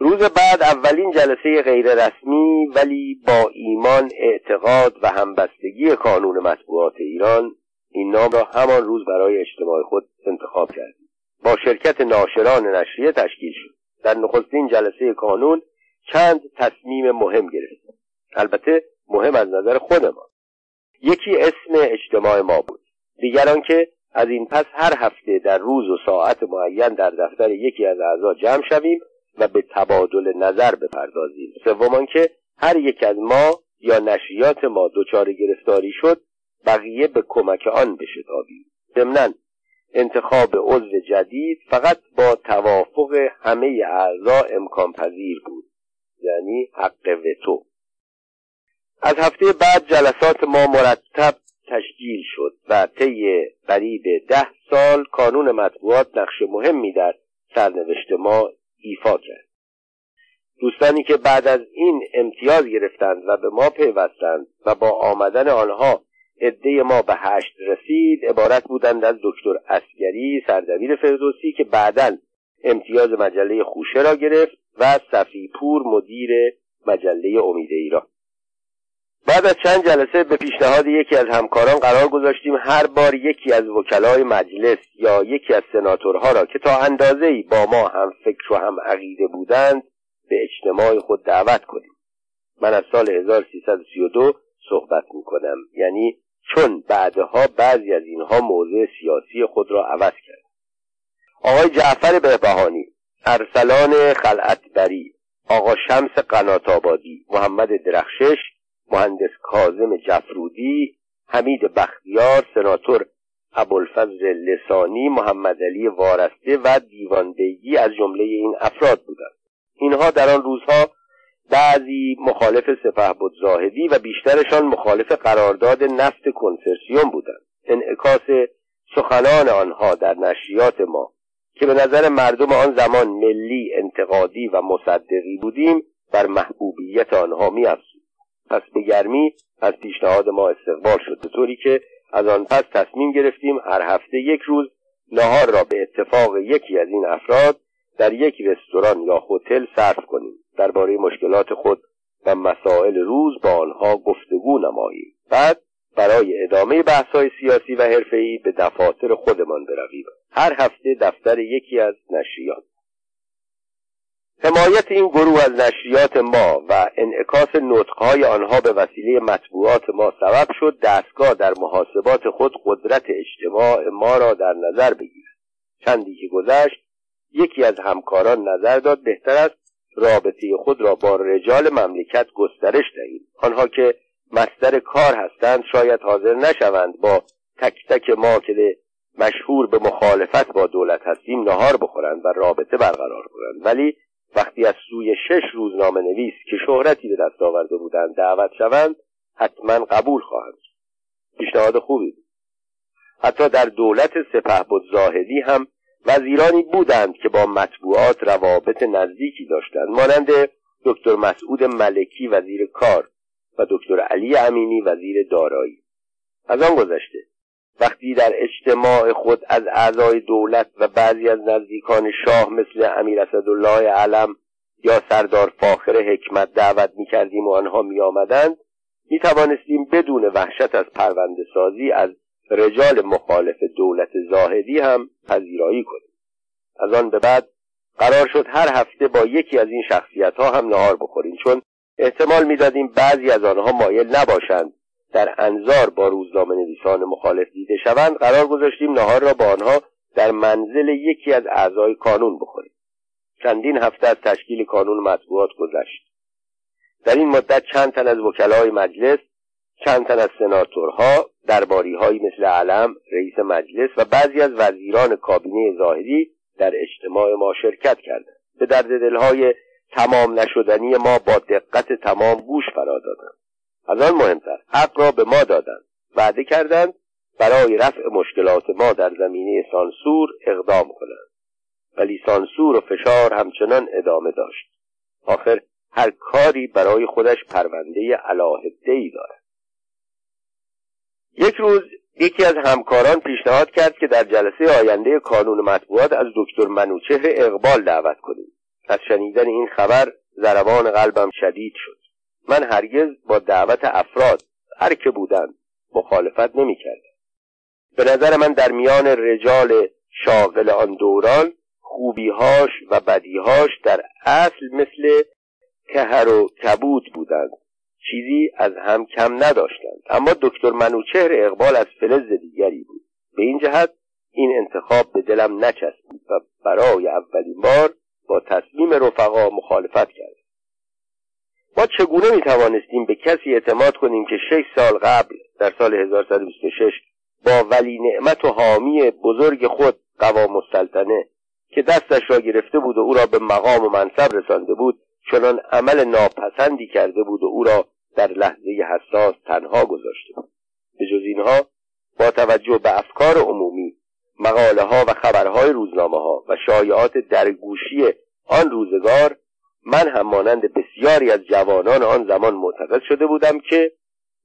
A: روز بعد اولین جلسه غیر رسمی ولی با ایمان اعتقاد و همبستگی کانون مطبوعات ایران این نام را همان روز برای اجتماع خود انتخاب کردیم. با شرکت ناشران نشریه تشکیل شد. در نخستین جلسه کانون چند تصمیم مهم گرفتیم. البته مهم از نظر خود ما. یکی اسم اجتماع ما بود. دیگر آنکه از این پس هر هفته در روز و ساعت معین در دفتر یکی از اعضا جمع شویم و به تبادل نظر بپردازیم. سوم که هر یک از ما یا نشریات ما دچار گرفتاری شد بقیه به کمک آن بشتابیم. ضمنا انتخاب عضو جدید فقط با توافق همه اعضا امکان پذیر بود یعنی حق وتو. از هفته بعد جلسات ما مرتب تشکیل شد و طی قریب ده سال کانون مطبوعات نقش مهمی در سرنوشت ما ایفا کرد دوستانی که بعد از این امتیاز گرفتند و به ما پیوستند و با آمدن آنها عده ما به هشت رسید عبارت بودند از دکتر اسگری سردبیر فردوسی که بعدا امتیاز مجله خوشه را گرفت و صفی پور مدیر مجله امید ایران بعد از چند جلسه به پیشنهاد یکی از همکاران قرار گذاشتیم هر بار یکی از وکلای مجلس یا یکی از سناتورها را که تا اندازه با ما هم فکر و هم عقیده بودند به اجتماع خود دعوت کنیم. من از سال 1332 صحبت می کنم یعنی چون بعدها بعضی از اینها موضع سیاسی خود را عوض کرد آقای جعفر بهبهانی ارسلان خلعتبری آقا شمس قنات آبادی محمد درخشش مهندس کازم جفرودی حمید بختیار سناتور ابوالفضل لسانی محمد علی وارسته و دیوانبیگی از جمله این افراد بودند. اینها در آن روزها بعضی مخالف سپه بود زاهدی و بیشترشان مخالف قرارداد نفت کنسرسیوم بودند. انعکاس سخنان آنها در نشریات ما که به نظر مردم آن زمان ملی انتقادی و مصدقی بودیم بر محبوبیت آنها میافزود. پس به گرمی از پیشنهاد ما استقبال شد. به طوری که از آن پس تصمیم گرفتیم هر هفته یک روز نهار را به اتفاق یکی از این افراد در یک رستوران یا هتل صرف کنیم. درباره مشکلات خود و مسائل روز با آنها گفتگو نماییم. بعد برای ادامه بحث‌های سیاسی و حرفه‌ای به دفاتر خودمان برویم. هر هفته دفتر یکی از نشریات. حمایت این گروه از نشریات ما و انعکاس نطقهای آنها به وسیله مطبوعات ما سبب شد دستگاه در محاسبات خود قدرت اجتماع ما را در نظر بگیرد. چندی که گذشت یکی از همکاران نظر داد بهتر است رابطه خود را با رجال مملکت گسترش دهیم. آنها که مستر کار هستند شاید حاضر نشوند با تک تک ما که مشهور به مخالفت با دولت هستیم نهار بخورند و رابطه برقرار کنند. ولی وقتی از سوی شش روزنامه نویس که شهرتی به دست آورده بودند دعوت شوند حتما قبول خواهند پیشنهاد خوبی بود. حتی در دولت سپه بود زاهدی هم وزیرانی بودند که با مطبوعات روابط نزدیکی داشتند. مانند دکتر مسعود ملکی وزیر کار و دکتر علی امینی وزیر دارایی. از آن گذشته وقتی در اجتماع خود از اعضای دولت و بعضی از نزدیکان شاه مثل امیر اسدالله علم یا سردار فاخر حکمت دعوت می کردیم و آنها می آمدند می توانستیم بدون وحشت از پرونده سازی از رجال مخالف دولت زاهدی هم پذیرایی کنیم. از آن به بعد قرار شد هر هفته با یکی از این شخصیت ها هم نهار بخوریم چون احتمال می‌دادیم بعضی از آنها مایل نباشند در انظار با روزنامه نویسان مخالف دیده شوند قرار گذاشتیم نهار را با آنها در منزل یکی از اعضای کانون بخوریم. چندین هفته از تشکیل کانون مطبوعات گذشت. در این مدت چند تن از وکلای مجلس چند تن از سناتورها درباری هایی مثل علم رئیس مجلس و بعضی از وزیران کابینه زاهدی در اجتماع ما شرکت کردند. به درد دلهای تمام نشدنی ما با دقت تمام گوش فرا دادند. از آن مهمتر حق را به ما دادند. وعده کردند برای رفع مشکلات ما در زمینه سانسور اقدام کنند. ولی سانسور و فشار همچنان ادامه داشت. آخر هر کاری برای خودش پرونده علاهده ای دارد. یک روز یکی از همکاران پیشنهاد کرد که در جلسه آینده کانون مطبوعات از دکتر منوچهر اقبال دعوت کنیم. از شنیدن این خبر ضربان قلبم شدید شد. من هرگز با دعوت افراد هر که بودند مخالفت نمی‌کردم. به نظر من در میان رجال شاغل آن دوران خوبیهاش و بدیهاش در اصل مثل کهر و کبود بودند. چیزی از هم کم نداشتند. اما دکتر منوچهر اقبال از فلز دیگری بود. به این جهت این انتخاب به دلم نچسبید و برای اولین بار با تصمیم رفقا مخالفت کرد ما چگونه می توانستیم به کسی اعتماد کنیم که شش سال قبل در سال 1126 با ولی نعمت و حامی بزرگ خود قوام السلطنه که دستش را گرفته بود و او را به مقام و منصب رسانده بود چنان عمل ناپسندی کرده بود و او را در لحظه حساس تنها گذاشته بود. به جز اینها با توجه به افکار عمومی مقاله ها و خبرهای روزنامه ها و شایعات درگوشی آن روزگار من هم مانند بسیاری از جوانان آن زمان معتقد شده بودم که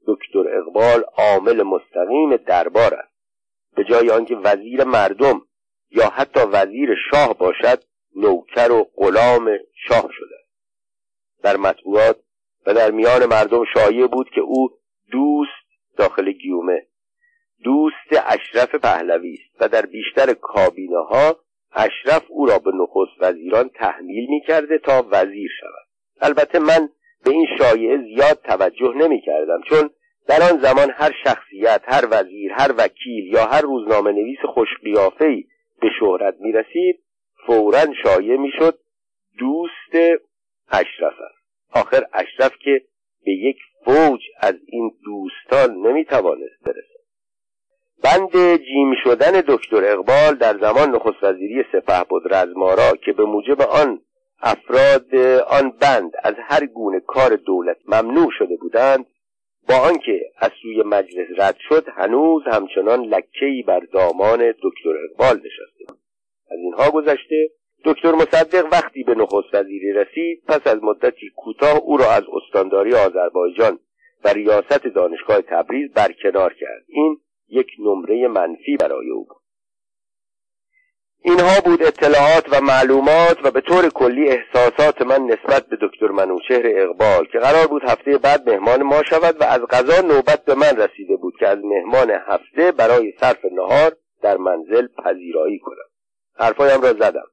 A: دکتر اقبال عامل مستقیم دربار است. به جای آنکه وزیر مردم یا حتی وزیر شاه باشد نوکر و غلام شاه شده در مطبوعات و در میان مردم شایع بود که او دوست داخل گیومه دوست اشرف پهلوی است و در بیشتر کابینه ها اشرف او را به نخست وزیران تحمیل می کرده تا وزیر شود. البته من به این شایعه زیاد توجه نمی کردم چون در آن زمان هر شخصیت هر وزیر هر وکیل یا هر روزنامه نویس خوشقیافهای به شهرت می رسید فورا شایع می شد دوست اشرف است. آخر اشرف که به یک فوج از این دوستان نمی توانست برسد. بند جیم شدن دکتر اقبال در زمان نخست وزیری سپه بود رزمارا که به موجب آن افراد آن بند از هر گونه کار دولت ممنوع شده بودند با آنکه از سوی مجلس رد شد هنوز همچنان لکهای بر دامان دکتر اقبال نشسته از اینها گذشته دکتر مصدق وقتی به نخست وزیری رسید پس از مدتی کوتاه او را از استانداری آذربایجان و ریاست دانشگاه تبریز برکنار کرد. این یک نمره منفی برای او بود. اینها بود اطلاعات و معلومات و به طور کلی احساسات من نسبت به دکتر منوچهر اقبال که قرار بود هفته بعد مهمان ما شود و از غذا نوبت به من رسیده بود که از مهمان هفته برای صرف نهار در منزل پذیرایی کنم. حرفایم را زدم.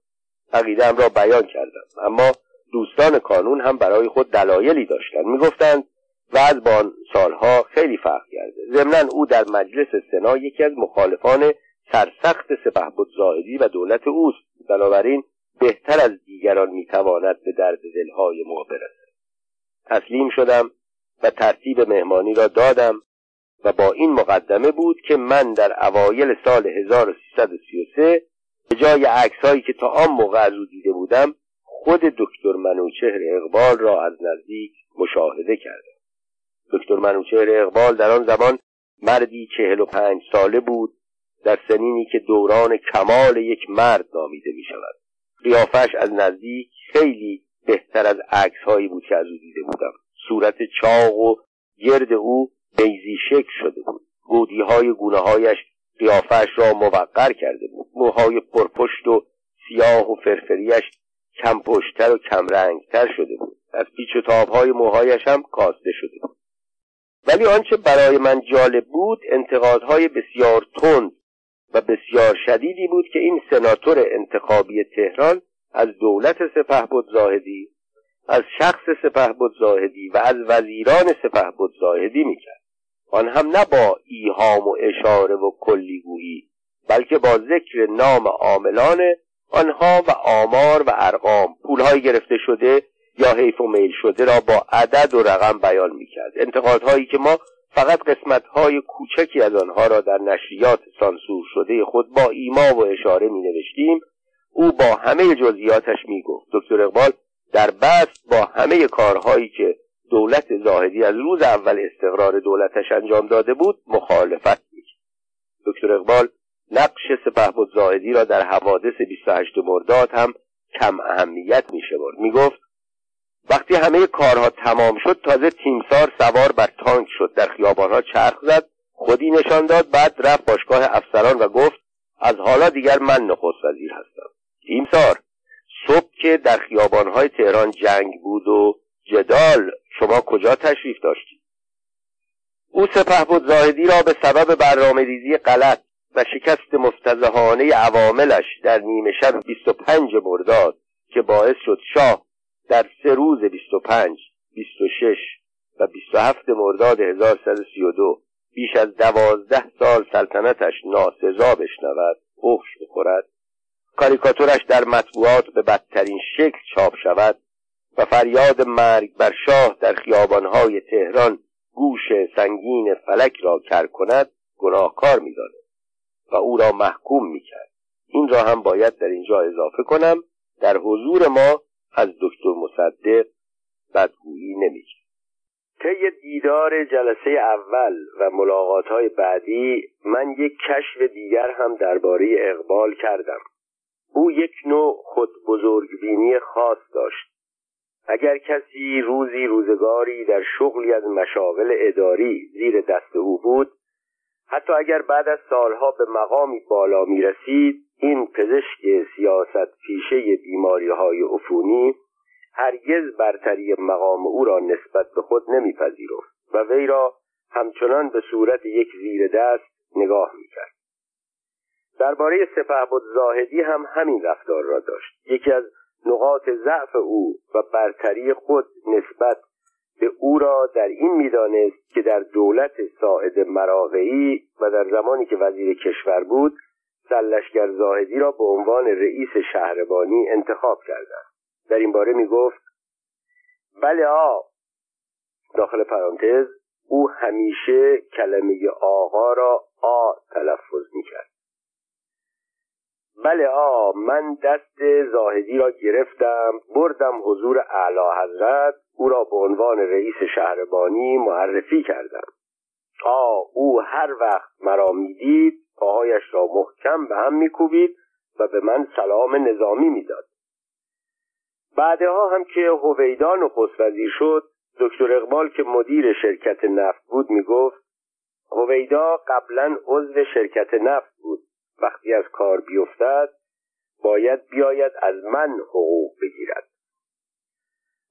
A: عقیدهام را بیان کردم. اما دوستان کانون هم برای خود دلایلی داشتند. می‌گفتند و از بان سالها خیلی فرق کرده. ضمنا او در مجلس سنا یکی از مخالفان سرسخت سپهبد زاهدی و دولت اوست. بنابراین بهتر از دیگران می‌تواند به درد دلهای ما برسد تسلیم شدم و ترتیب مهمانی را دادم و با این مقدمه بود که من در اوایل سال 1333 به جای عکسهایی که تا آن موقع از او دیده بودم خود دکتر منوچهر اقبال را از نزدیک مشاهده کردم. دکتر منوچهر اقبال در آن زمان مردی چهل و پنج ساله بود در سنینی که دوران کمال یک مرد نامیده می شود قیافش از نزدیک خیلی بهتر از عکس هایی بود که از او دیده بودم. صورت چاق و گرد او بیزی شکل شده بود. گودی های گونه هایش قیافش را موقر کرده بود. موهای پرپشت و سیاه و فرفریش کم پشتر و کم رنگتر شده بود. از پیچ و تابهای موهایش هم کاسته شده بود. ولی آنچه برای من جالب بود انتقادهای بسیار تند و بسیار شدیدی بود که این سناتور انتخابی تهران از دولت سپهبد زاهدی از شخص سپهبد زاهدی و از وزیران سپهبد زاهدی می‌کرد. آن هم نه با ایهام و اشاره و کلیگویی بلکه با ذکر نام عاملان آنها و آمار و ارقام پولهای گرفته شده یا حیف و میل شده را با عدد و رقم بیان می‌کرد. انتقادهایی که ما فقط قسمتهای کوچکی از آنها را در نشریات سانسور شده خود با ایما و اشاره می نوشتیم او با همه جزئیاتش می گفت دکتر اقبال در بست با همه کارهایی که دولت زاهدی از روز اول استقرار دولتش انجام داده بود مخالفت می دکتر اقبال نقش سپهبد زاهدی را در حوادث 28 مرداد هم کم اهمیت می شمرد می گفت وقتی همه کارها تمام شد تازه تیمسار سوار بر تانک شد در خیابانها چرخ زد خودی نشان داد بعد رفت باشگاه افسران و گفت از حالا دیگر من نخست وزیر هستم. تیمسار صبح که در خیابانهای تهران جنگ بود و جدال شما کجا تشریف داشتید؟ او سپهبد زاهدی را به سبب برنامه ریزی غلط و شکست مفتزهانه عواملش در نیمه شب 25 مرداد که باعث شد شاه در سه روز 25 26 و 27 مرداد 1132 بیش از دوازده سال سلطنتش ناسزا بشنود اخش بخورد کاریکاتورش در مطبوعات به بدترین شکل چاپ شود و فریاد مرگ بر شاه در خیابانهای تهران گوش سنگین فلک را کر کند گناهکار می‌داند و او را محکوم می‌کرد. این را هم باید در اینجا اضافه کنم. در حضور ما از دکتر مصدق بدگویی نمی‌کرد. طی دیدار جلسه اول و ملاقات های بعدی من یک کشف دیگر هم درباره اقبال کردم. او یک نوع خود بزرگبینی خاص داشت. اگر کسی روزی روزگاری در شغلی از مشاغل اداری زیر دست او بود حتی اگر بعد از سالها به مقامی بالا می رسید این پزشک سیاست پیشه بیماری های عفونی هرگز برتری مقام او را نسبت به خود نمیپذیرفت و وی را همچنان به صورت یک زیر دست نگاه می‌کرد. درباره سپهبد زاهدی هم همین رفتار را داشت. یکی از نقاط ضعف او و برتری خود نسبت به او را در این می‌دانست که در دولت ساعد مراغعی و در زمانی که وزیر کشور بود سلشگر زاهدی را به عنوان رئیس شهربانی انتخاب کردند. در این باره می گفت بله آ داخل پرانتز او همیشه کلمه آقا را آ تلفظ می کرد بله آ من دست زاهدی را گرفتم بردم حضور اعلی حضرت او را به عنوان رئیس شهربانی معرفی کردم. آ او هر وقت مرا می‌دید پاهایش را محکم به هم میکوبید و به من سلام نظامی می‌داد. بعدها هم که هویدا نخست وزیر شد دکتر اقبال که مدیر شرکت نفت بود می‌گفت هویدا قبلا عضو شرکت نفت بود. وقتی از کار بیفتد باید بیاید از من حقوق بگیرد.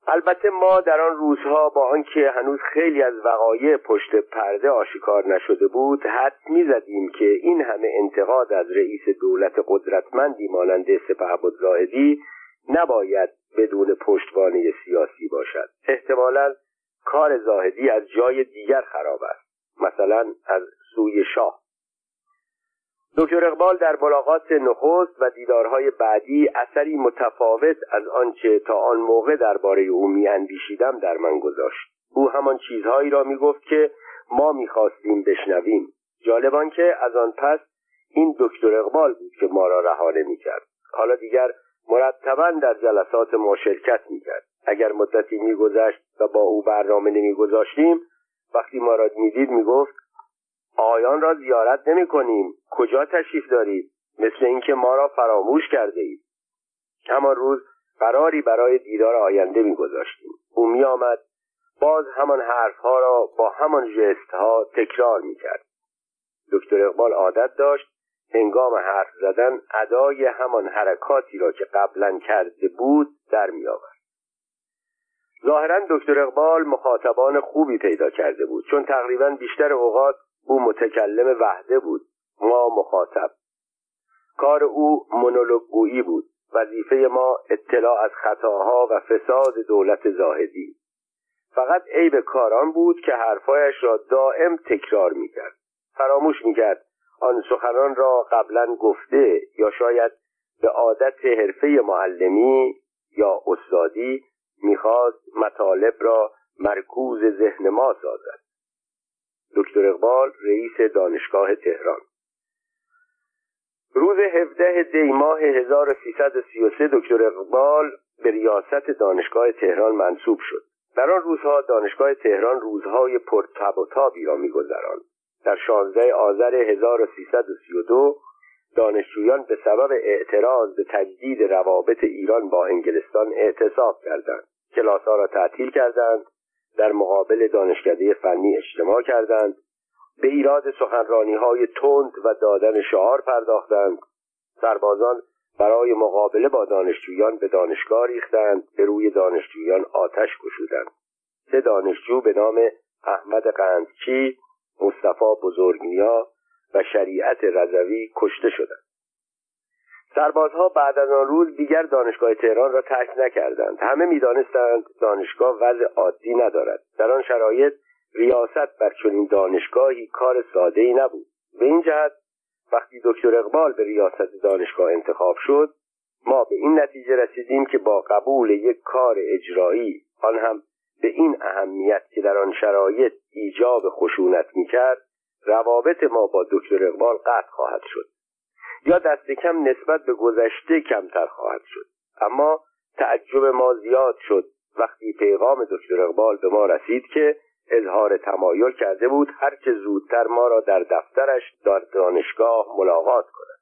A: البته ما در آن روزها با آنکه هنوز خیلی از وقایع پشت پرده آشکار نشده بود حد می‌زدیم که این همه انتقاد از رئیس دولت قدرتمندی مانند سپهبد زاهدی نباید بدون پشتوانه سیاسی باشد. احتمالا کار زاهدی از جای دیگر خراب است. مثلا از سوی شاه. دکتر اقبال در ملاقات نخست و دیدارهای بعدی اثری متفاوت از آنچه تا آن موقع درباره او میاندیشیدم در من گذاشت. او همان چیزهایی را می‌گفت که ما می‌خواستیم بشنویم. جالبان که از آن پس این دکتر اقبال بود که ما را رها نمی‌کرد. حالا دیگر مرتبا در جلسات ما شرکت می‌کرد. اگر مدتی میگذشت و با او برنامه نمیگذاشتیم وقتی ما را می‌دید می‌گفت آقایان را زیارت نمی کنیم. کجا تشریف دارید؟ مثل اینکه ما را فراموش کرده اید. همان روز قراری برای دیدار آینده میگذاشتیم او می آمد. باز همان حرفها را با همان جست ها تکرار می کرد. دکتر اقبال عادت داشت هنگام حرف زدن ادای همان حرکاتی را که قبلا کرده بود در می آورد. ظاهرا دکتر اقبال مخاطبان خوبی پیدا کرده بود چون تقریبا بیشتر اوقات او متکلم وحده بود ما مخاطب. کار او مونولوگویی بود وظیفه ما اطلاع از خطاها و فساد دولت زاهدی. فقط عیب کاران بود که حرفایش را دائم تکرار می‌کرد. فراموش می‌کرد آن سخنان را قبلا گفته یا شاید به عادت حرفه معلمی یا استادی می‌خواست مطالب را مرکوز ذهن ما سازد. دکتر اقبال رئیس دانشگاه تهران. روز 17 دی ماه 1333 دکتر اقبال به ریاست دانشگاه تهران منصوب شد. در آن روزها دانشگاه تهران روزهای پرتب و تابی را میگذراند. در 16 آذر 1332 دانشجویان به سبب اعتراض به تجدید روابط ایران با انگلستان اعتصاب کردند. کلاسها را تعطیل کردند. در مقابل دانشکده فنی اجتماع کردند به ایراد سخنرانی های تند و دادن شعار پرداختند. سربازان برای مقابله با دانشجویان به دانشگاه ریختند به روی دانشجویان آتش گشودند. سه دانشجو به نام احمد قندچی مصطفی بزرگنیا و شریعت رضوی کشته شدند. سربازها بعد از آن روز دیگر دانشگاه تهران را ترک نکردند. همه می‌دانستند دانشگاه وضع عادی ندارد. در آن شرایط ریاست بر چنین دانشگاهی کار ساده ای نبود. به این جهت وقتی دکتر اقبال به ریاست دانشگاه انتخاب شد ما به این نتیجه رسیدیم که با قبول یک کار اجرایی آن هم به این اهمیت که در آن شرایط ایجاب خشونت می‌کرد روابط ما با دکتر اقبال قطع خواهد شد. یا دست کم نسبت به گذشته کمتر خواهد شد. اما تعجب ما زیاد شد وقتی پیغام دکتر اقبال به ما رسید که اظهار تمایل کرده بود هرچه زودتر ما را در دفترش در دانشگاه ملاقات کند.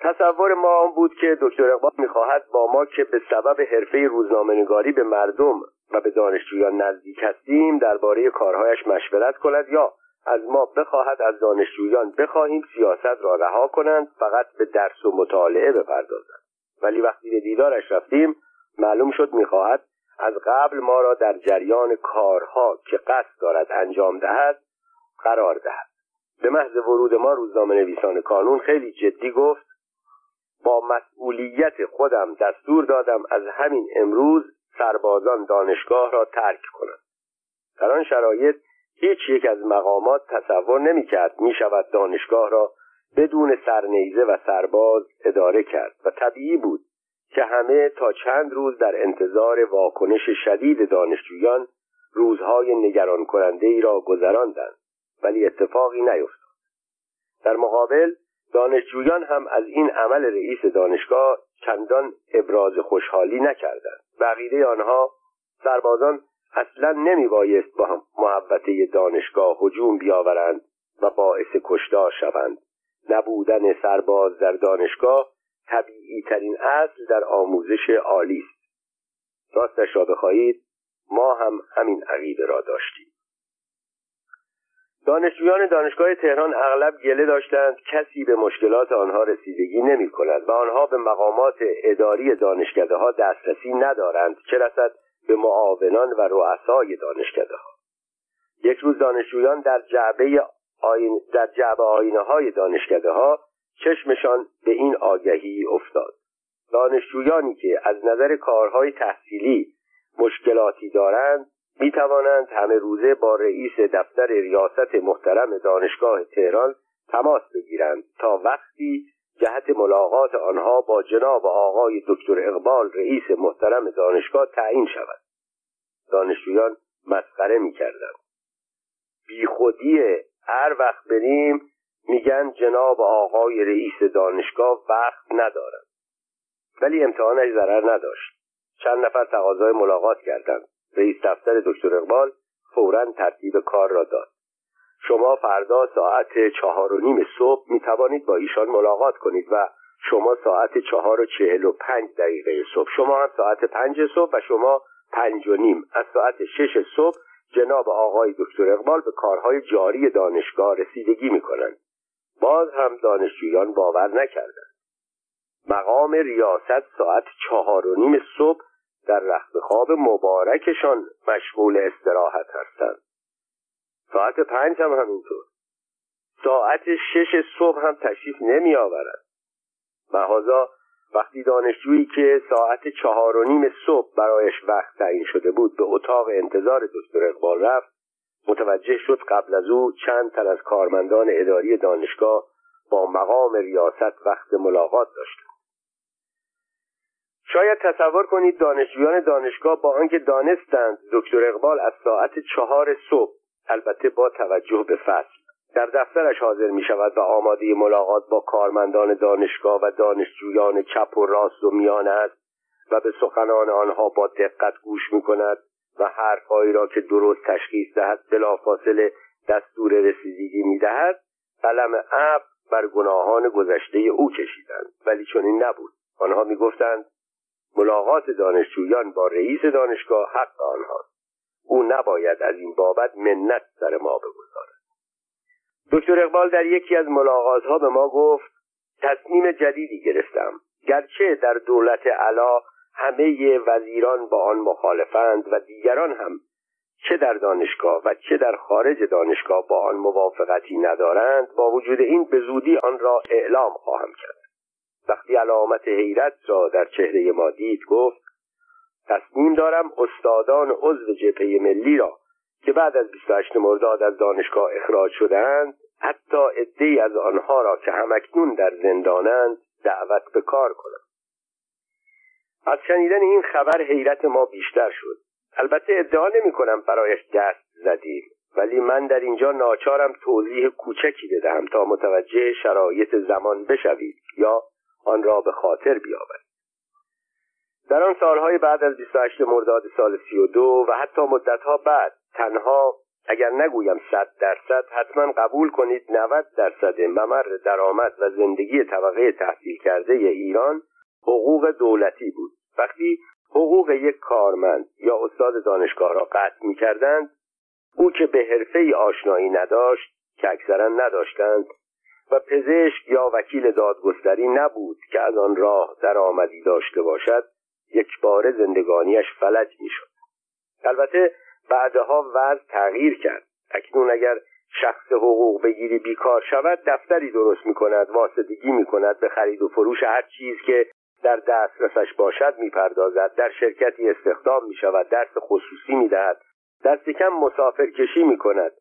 A: تصور ما آن بود که دکتر اقبال می‌خواهد با ما که به سبب حرفه روزنامهنگاری به مردم و به دانشجویان نزدیک هستیم درباره کارهایش مشورت کند یا از ما بخواهد از دانشجویان بخواهیم سیاست را رها کنند فقط به درس و مطالعه بپردازند. ولی وقتی به دیدارش رفتیم معلوم شد می‌خواهد از قبل ما را در جریان کارها که قصد دارد انجام دهد قرار دهد. به محض ورود ما روزنامه نویسان کانون خیلی جدی گفت با مسئولیت خودم دستور دادم از همین امروز سربازان دانشگاه را ترک کنند. در آن شرایط هیچ یک از مقامات تصور نمی کرد می شود دانشگاه را بدون سرنیزه و سرباز اداره کرد و طبیعی بود که همه تا چند روز در انتظار واکنش شدید دانشجویان روزهای نگران کننده ای را گذراندند ولی اتفاقی نیفتاد در مقابل دانشجویان هم از این عمل رئیس دانشگاه چندان ابراز خوشحالی نکردند. بقیده آنها سربازان اصلا نمی بایست با محبته دانشگاه هجوم بیاورند و باعث کشتار شوند. نبودن سرباز در دانشگاه طبیعی ترین اصل در آموزش عالی است. راستش را بخواهید ما هم همین عقیده را داشتیم. دانشجویان دانشگاه تهران اغلب گله داشتند کسی به مشکلات آنها رسیدگی نمی کند و آنها به مقامات اداری دانشکده ها دسترسی ندارند. چه رسد؟ به معاونان و رؤسای دانشکده ها یک روز دانشجویان در جعبه آین در جعبه آینه های دانشکده ها چشمشان به این آگهی افتاد. دانشجویانی که از نظر کارهای تحصیلی مشکلاتی دارند می توانند همه روزه با رئیس دفتر ریاست محترم دانشگاه تهران تماس بگیرند تا وقتی جهت ملاقات آنها با جناب آقای دکتر اقبال رئیس محترم دانشگاه تعیین شود. دانشجویان مسخره می‌کردند. بیخودی هر وقت بریم میگن جناب آقای رئیس دانشگاه وقت ندارند ولی امتحانش ضرر نداشت. چند نفر تقاضای ملاقات کردند. رئیس دفتر دکتر اقبال فورا ترتیب کار را داد. شما فردا ساعت چهار و نیم صبح می توانید با ایشان ملاقات کنید و شما ساعت چهار و چهل و پنج دقیقه صبح. شما هم ساعت پنج صبح و شما پنج و نیم. از ساعت شش صبح جناب آقای دکتر اقبال به کارهای جاری دانشگاه رسیدگی می کنند باز هم دانشجویان باور نکردند. مقام ریاست ساعت چهار و نیم صبح در رخت خواب مبارکشان مشغول استراحت هستند. ساعت پنج هم همینطور. ساعت شش صبح هم تشریف نمی آورد محازا وقتی دانشجویی که ساعت چهار و نیم صبح برایش وقت تعیین شده بود به اتاق انتظار دکتر اقبال رفت. متوجه شد قبل از او چند تن از کارمندان اداری دانشگاه با مقام ریاست وقت ملاقات داشتند. شاید تصور کنید دانشجویان دانشگاه با آنکه دانستند دکتر اقبال از ساعت چهار صبح البته با توجه به فصل. در دفترش حاضر می شود و آماده ملاقات با کارمندان دانشگاه و دانشجویان چپ و راست و میان است و به سخنان آنها با دقت گوش می کند و حرفهایی را که درست تشخیص دهد بلافاصله دستور رسیدگی می دهد قلم اب بر گناهان گذشته او کشیدند. ولی چنین نبود. آنها می گفتند ملاقات دانشجویان با رئیس دانشگاه حق آنهاست. او نباید از این بابت منت سر ما بگذارد. دکتر اقبال در یکی از ملاقات به ما گفت تصمیم جدیدی گرفتم. گرچه در دولت علا همه وزیران با آن مخالفند و دیگران هم چه در دانشگاه و چه در خارج دانشگاه با آن موافقتی ندارند با وجود این به زودی آن را اعلام خواهم کرد. وقتی علامت حیرت را در چهره ما دید گفت تصمیم دارم استادان عضو جبهه ملی را که بعد از 28 مرداد از دانشگاه اخراج شدهاند حتی عدهای از آنها را که همکنون در زندانند دعوت به کار کنم. از شنیدن این خبر حیرت ما بیشتر شد. البته ادعا نمی کنم برایش دست زدیم ولی من در اینجا ناچارم توضیح کوچکی بدهم تا متوجه شرایط زمان بشوید یا آن را به خاطر بیاورید در آن سالهای بعد از 28 مرداد سال 32 و حتی مدتها بعد تنها اگر نگویم صد درصد حتما قبول کنید 90 درصد ممر درآمد و زندگی طبقه تحصیل کرده ایران حقوق دولتی بود. وقتی حقوق یک کارمند یا استاد دانشگاه را قطع می کردند او که به حرفه آشنایی نداشت که اکثرا نداشتند و پزشک یا وکیل دادگستری نبود که از آن راه درآمدی داشته باشد یک بار زندگانیش فلج می‌شد. البته بعدها وضع تغییر کرد. اکنون اگر شخص حقوق بگیری بیکار شود دفتری درست می کند واسطگی می کند به خرید و فروش هر چیز که در دسترسش باشد می‌پردازد در شرکتی استخدام می شود درس خصوصی می دهد دست کم مسافر کشی می کند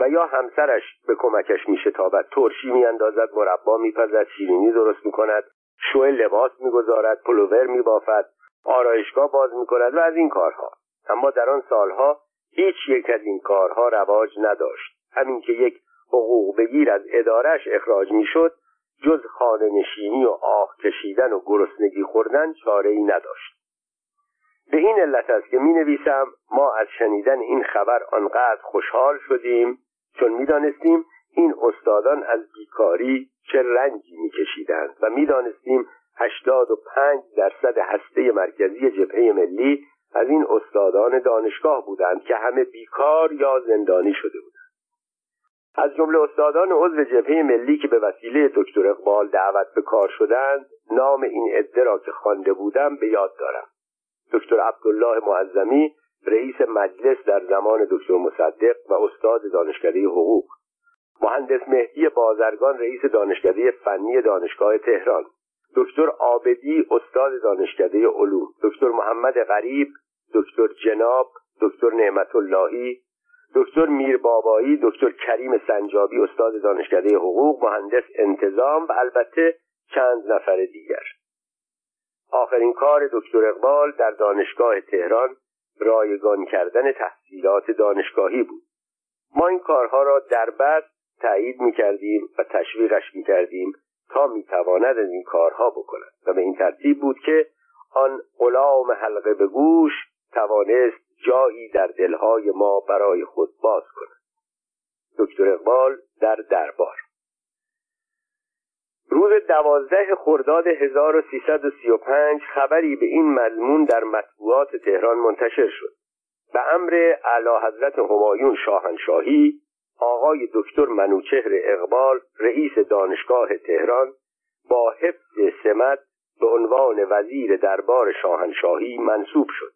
A: و یا همسرش به کمکش می شتابد ترشی می اندازد مربا می پزد شیرینی درست می کند شو لباس می گذارد پلوور می بافد آرایشگاه باز می کند و از این کارها. اما در آن سالها هیچ یک از این کارها رواج نداشت. همین که یک حقوق بگیر از ادارش اخراج می شد جز خانه نشینی و آه کشیدن و گرسنگی خوردن چاره ای نداشت. به این علت است که می نویسم ما از شنیدن این خبر آنقدر خوشحال شدیم چون می دانستیم این استادان از بیکاری چه رنجی می کشیدند و می دانستیم هشتاد و پنج درصد هسته مرکزی جبهه ملی از این استادان دانشگاه بودند که همه بیکار یا زندانی شده بودند. از جمله استادان عضو جبهه ملی که به وسیله دکتر اقبال دعوت به کار شدند نام این عده را که خوانده بودم به یاد دارم. دکتر عبدالله معظمی رئیس مجلس در زمان دکتر مصدق و استاد دانشکده حقوق مهندس مهدی بازرگان رئیس دانشکده فنی دانشگاه تهران. دکتر آبدی استاد دانشکده علوم دکتر محمد غریب دکتر جناب دکتر نعمت اللهی دکتر میربابایی دکتر کریم سنجابی استاد دانشکده حقوق مهندس انتظام و البته چند نفر دیگر. آخرین کار دکتر اقبال در دانشگاه تهران رایگان کردن تحصیلات دانشگاهی بود. ما این کارها را در بعد تایید می کردیم و تشویقش می کردیم تا می تواند از این کارها بکند. و به این ترتیب بود که آن غلام حلقه به گوش توانست جایی در دلهای ما برای خود باز کند. دکتر اقبال در دربار. روز دوازده خرداد 1335 خبری به این مضمون در مطبوعات تهران منتشر شد. به امر اعلی حضرت همایون شاهنشاهی آقای دکتر منوچهر اقبال رئیس دانشگاه تهران با حفظ سمت به عنوان وزیر دربار شاهنشاهی منصوب شد.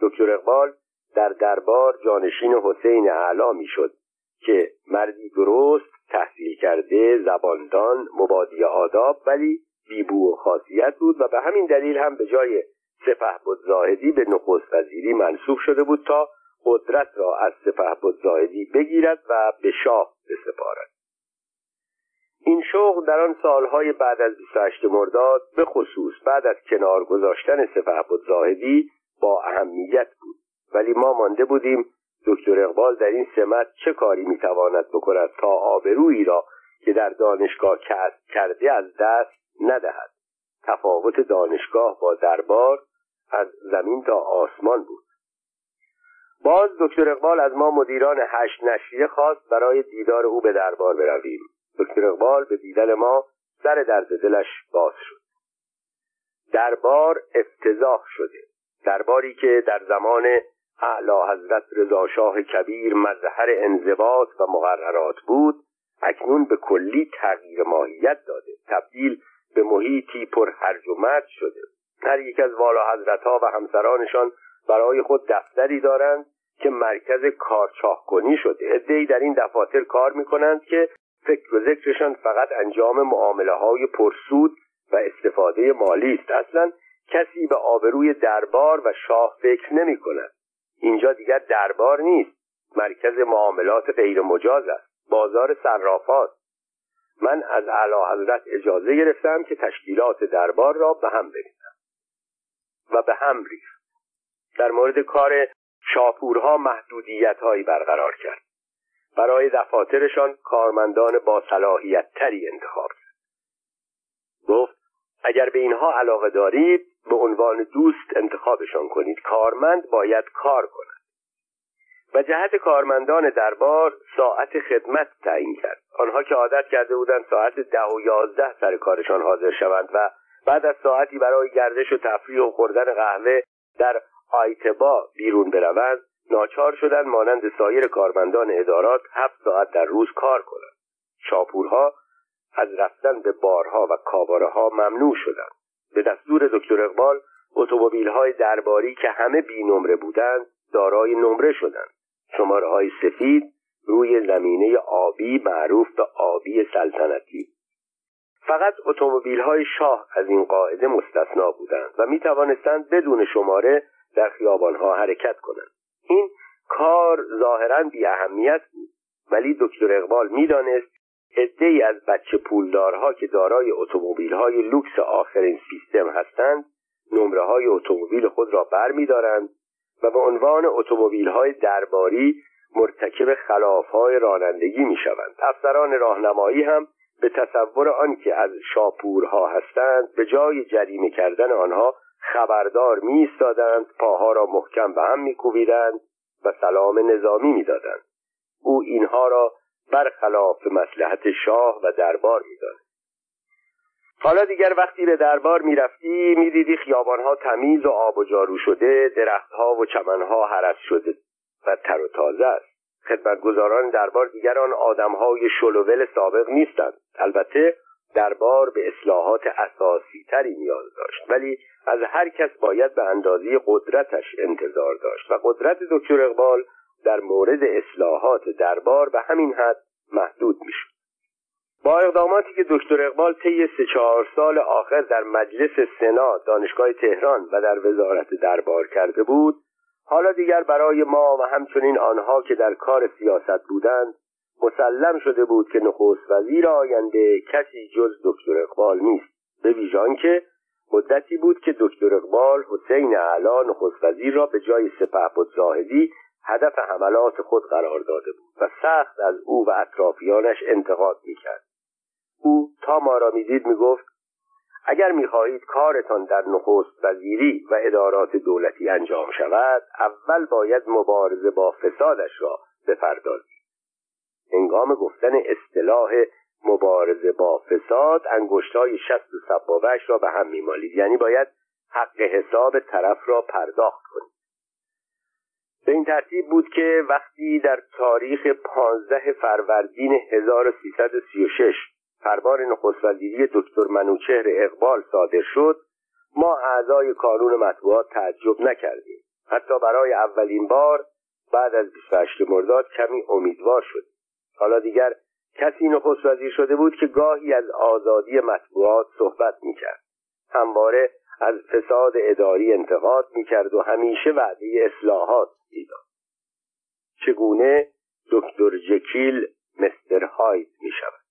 A: دکتر اقبال در دربار جانشین حسین اعلا می‌شد که مردی درست تحصیل کرده زباندان مبادی آداب ولی بیبو و خاصیت بود و به همین دلیل هم به جای سپه بود زاهدی به نخست وزیری منصوب شده بود تا قدرت را از سپه زاهدی بگیرد و به شاه بسپارد. این شغل در آن سالهای بعد از 28 مرداد به خصوص بعد از کنار گذاشتن سپه زاهدی با اهمیت بود. ولی ما مانده بودیم دکتر اقبال در این سمت چه کاری می‌تواند بکند تا آبرویی را که در دانشگاه کسب کرده از دست ندهد. تفاوت دانشگاه با دربار از زمین تا آسمان بود. باز دکتر اقبال از ما مدیران هشت نشریه خواست برای دیدار او به دربار برویم. دکتر اقبال به دیدن ما سر درد دلش باز شد. دربار افتضاح شده. درباری که در زمان اعلی حضرت رضاشاه کبیر مظهر انضباط و مقررات بود اکنون به کلی تغییر ماهیت داده. تبدیل به محیطی پر هرج و مرج شده. هر یک از والا حضرت ها و همسرانشان برای خود دفتری دارند که مرکز کارچاه کنی شده. ادهی در این دفاتر کار می‌کنند که فکر و ذکرشان فقط انجام معامله های پرسود و استفاده مالی است. اصلا کسی به آبروی دربار و شاه فکر نمی کند اینجا دیگر دربار نیست. مرکز معاملات غیر مجاز است. بازار صرافات. من از اعلی حضرت اجازه گرفتم که تشکیلات دربار را به هم بریزم و به هم ریخت در مورد کار شاپورها محدودیت هایی برقرار کرد. برای دفاترشان کارمندان با صلاحیت تری انتخاب کرد گفت اگر به اینها علاقه دارید به عنوان دوست انتخابشان کنید. کارمند باید کار کند. و جهت کارمندان دربار ساعت خدمت تعیین کرد. آنها که عادت کرده بودند ساعت ده و یازده سر کارشان حاضر شوند و بعد از ساعتی برای گردش و تفریح و خوردن قهوه در آیتبا بیرون بروند ناچار شدند مانند سایر کارمندان ادارات هفت ساعت در روز کار کنند. شاپورها از رفتن به بارها و کاباره ها ممنوع شدند. به دستور دکتر اقبال اتومبیل های درباری که همه بی نمره بودند دارای نمره شدند. شماره های سفید روی زمینه آبی معروف به آبی سلطنتی. فقط اتومبیل های شاه از این قاعده مستثنا بودند و می توانستند بدون شماره در خیابان ها حرکت کنند. این کار ظاهرا بی اهمیت بود ولی دکتر اقبال می‌دانست ای از بچه پولدارها که دارای اتومبیل های لوکس آخرین سیستم هستند نمره های اتومبیل خود را بر می دارند و به عنوان اتومبیل های درباری مرتکب خلاف های رانندگی می شوند افسران راهنمایی هم به تصور آنکه از شاپورها هستند به جای جریمه کردن آنها خبردار می ایستادند پاها را محکم به هم می کوبیدند و سلام نظامی می دادند. او اینها را برخلاف مسلحت شاه و دربار می‌دانست حالا دیگر وقتی به دربار می‌رفتی می‌دیدی خیابانها تمیز و آب و جارو شده درختها و چمنها حرس شده و تر و تازه است. خدمتگزاران دربار دیگر آن آدمهای شلوول سابق نیستند. البته دربار به اصلاحات اساسی تری نیاز داشت ولی از هر کس باید به اندازه قدرتش انتظار داشت و قدرت دکتر اقبال در مورد اصلاحات دربار به همین حد محدود می‌شد. با اقداماتی که دکتر اقبال طی سه چهار سال آخر در مجلس سنا دانشگاه تهران و در وزارت دربار کرده بود حالا دیگر برای ما و همچنین آنها که در کار سیاست بودند مسلم شده بود که نخست وزیر آینده کسی جز دکتر اقبال نیست. به ویژان که مدتی بود که دکتر اقبال حسین علا نخست وزیر را به جای سپهبد زاهدی هدف حملات خود قرار داده بود و سخت از او و اطرافیانش انتقاد می‌کرد. او تا ما را می‌دید می‌گفت اگر می‌خواهید کارتان در نخست وزیری و ادارات دولتی انجام شود اول باید مبارزه با فسادش را بپردازید. هنگام گفتن اصطلاح مبارزه با فساد انگشتای شست و سبابهش را به هم میمالید. یعنی باید حق حساب طرف را پرداخت کنید. به این ترتیب بود که وقتی در تاریخ 15 فروردین 1336 فرمان نخست وزیری دکتر منوچهر اقبال صادر شد ما اعضای کانون مطبوعات تعجب نکردیم. حتی برای اولین بار بعد از 28 مرداد کمی امیدوار شد حالا دیگر کسی نخست وزیر شده بود که گاهی از آزادی مطبوعات صحبت می‌کرد. همواره از فساد اداری انتقاد می‌کرد و همیشه وعده اصلاحات می‌داد. چگونه دکتر جکیل مستر هاید می‌شود؟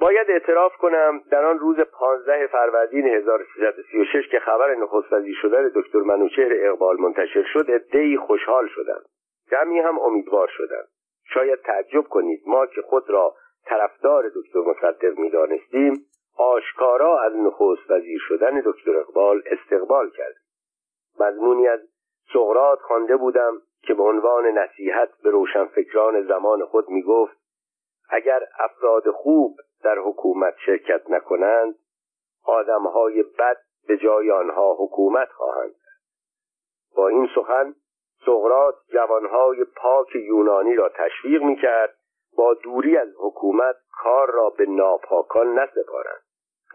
A: باید اعتراف کنم در آن روز 15 فروردین 1336 که خبر نخست وزیر شدن دکتر منوچهر اقبال منتشر شد عدهای خوشحال شدند جمعی هم امیدوار شدند شاید تعجب کنید ما که خود را طرفدار دکتر مصدق می‌دانستیم آشکارا از نخست وزیر شدن دکتر اقبال استقبال کردیم. مضمونی از سقرات خوانده بودم که به عنوان نصیحت به روشنفکران زمان خود می‌گفت اگر افراد خوب در حکومت شرکت نکنند آدمهای بد به جای آنها حکومت خواهند با این سخن سقرات جوانهای پاک یونانی را تشویق می‌کرد با دوری از حکومت کار را به ناپاکان نسپارند.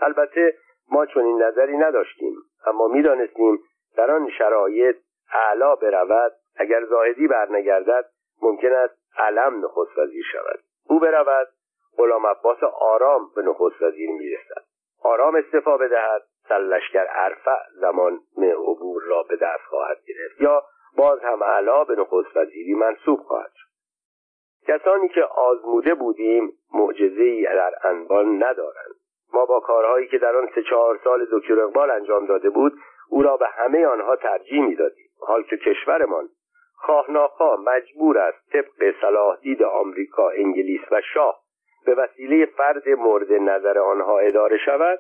A: البته ما چنین نظری نداشتیم اما می‌دانستیم در آن شرایط اعلا برود. اگر زاهدی برنگردد ممکن است علم نخست وزیر شود. او برود غلام عباس آرام به نخست وزیر می‌رسد. آرام استفا بدهد سلشگر ارفع زمان عبور را به دست خواهد گرفت. یا باز هم علا به نخست وزیری منصوب خواهد شد. کسانی که آزموده بودیم معجزهای در انبان ندارند. ما با کارهایی که در آن سه چهار سال دکتر اقبال انجام داده بود او را به همه آنها ترجیح می‌دادیم. حال که کشورمان خواه مجبور است طبق صلاح دید آمریکا انگلیس و شاه به وسیله فرد مورد نظر آنها اداره شود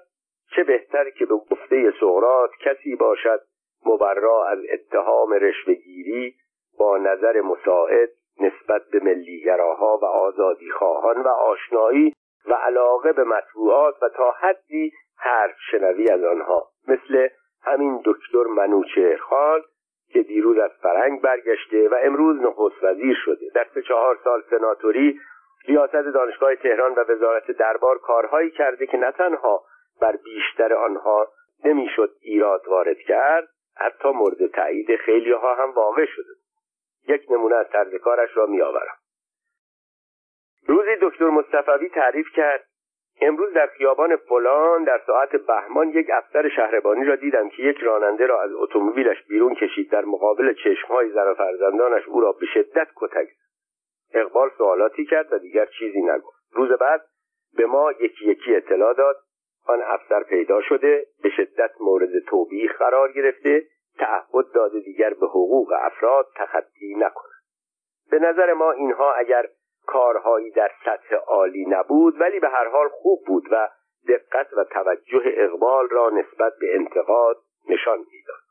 A: چه بهتر که به گفته سقرات کسی باشد مبرا از اتهام رشوهگیری با نظر مساعد نسبت به ملیگراها و آزادی خواهان و آشنایی و علاقه به مطبوعات و تا حدی حرف شنوی از آنها. مثل همین دکتر منوچهر خان که دیروز از فرنگ برگشته و امروز نخست وزیر شده. در سه چهار سال سناتوری ریاست دانشگاه تهران و وزارت دربار کارهایی کرده که نه تنها بر بیشتر آنها نمی‌شد ایراد وارد کرد حتی مورد تایید خیلی ها هم واقع شده یک نمونه از طرز کارش را میآورم. روزی دکتر مصطفوی تعریف کرد امروز در خیابان فلان در ساعت بهمان یک افسر شهربانی را دیدم که یک راننده را از اتومبیلش بیرون کشید. در مقابل چشمهای زن و فرزندانش او را به شدت کتک اقبال سوالاتی کرد و دیگر چیزی نگفت. روز بعد به ما یکی یکی اطلاع داد آن افسر پیدا شده به شدت مورد توبیخ قرار گرفته تعهد داده دیگر به حقوق افراد تخطی نکند. به نظر ما اینها اگر کارهایی در سطح عالی نبود ولی به هر حال خوب بود و دقت و توجه اقبال را نسبت به انتقاد نشان می‌داد.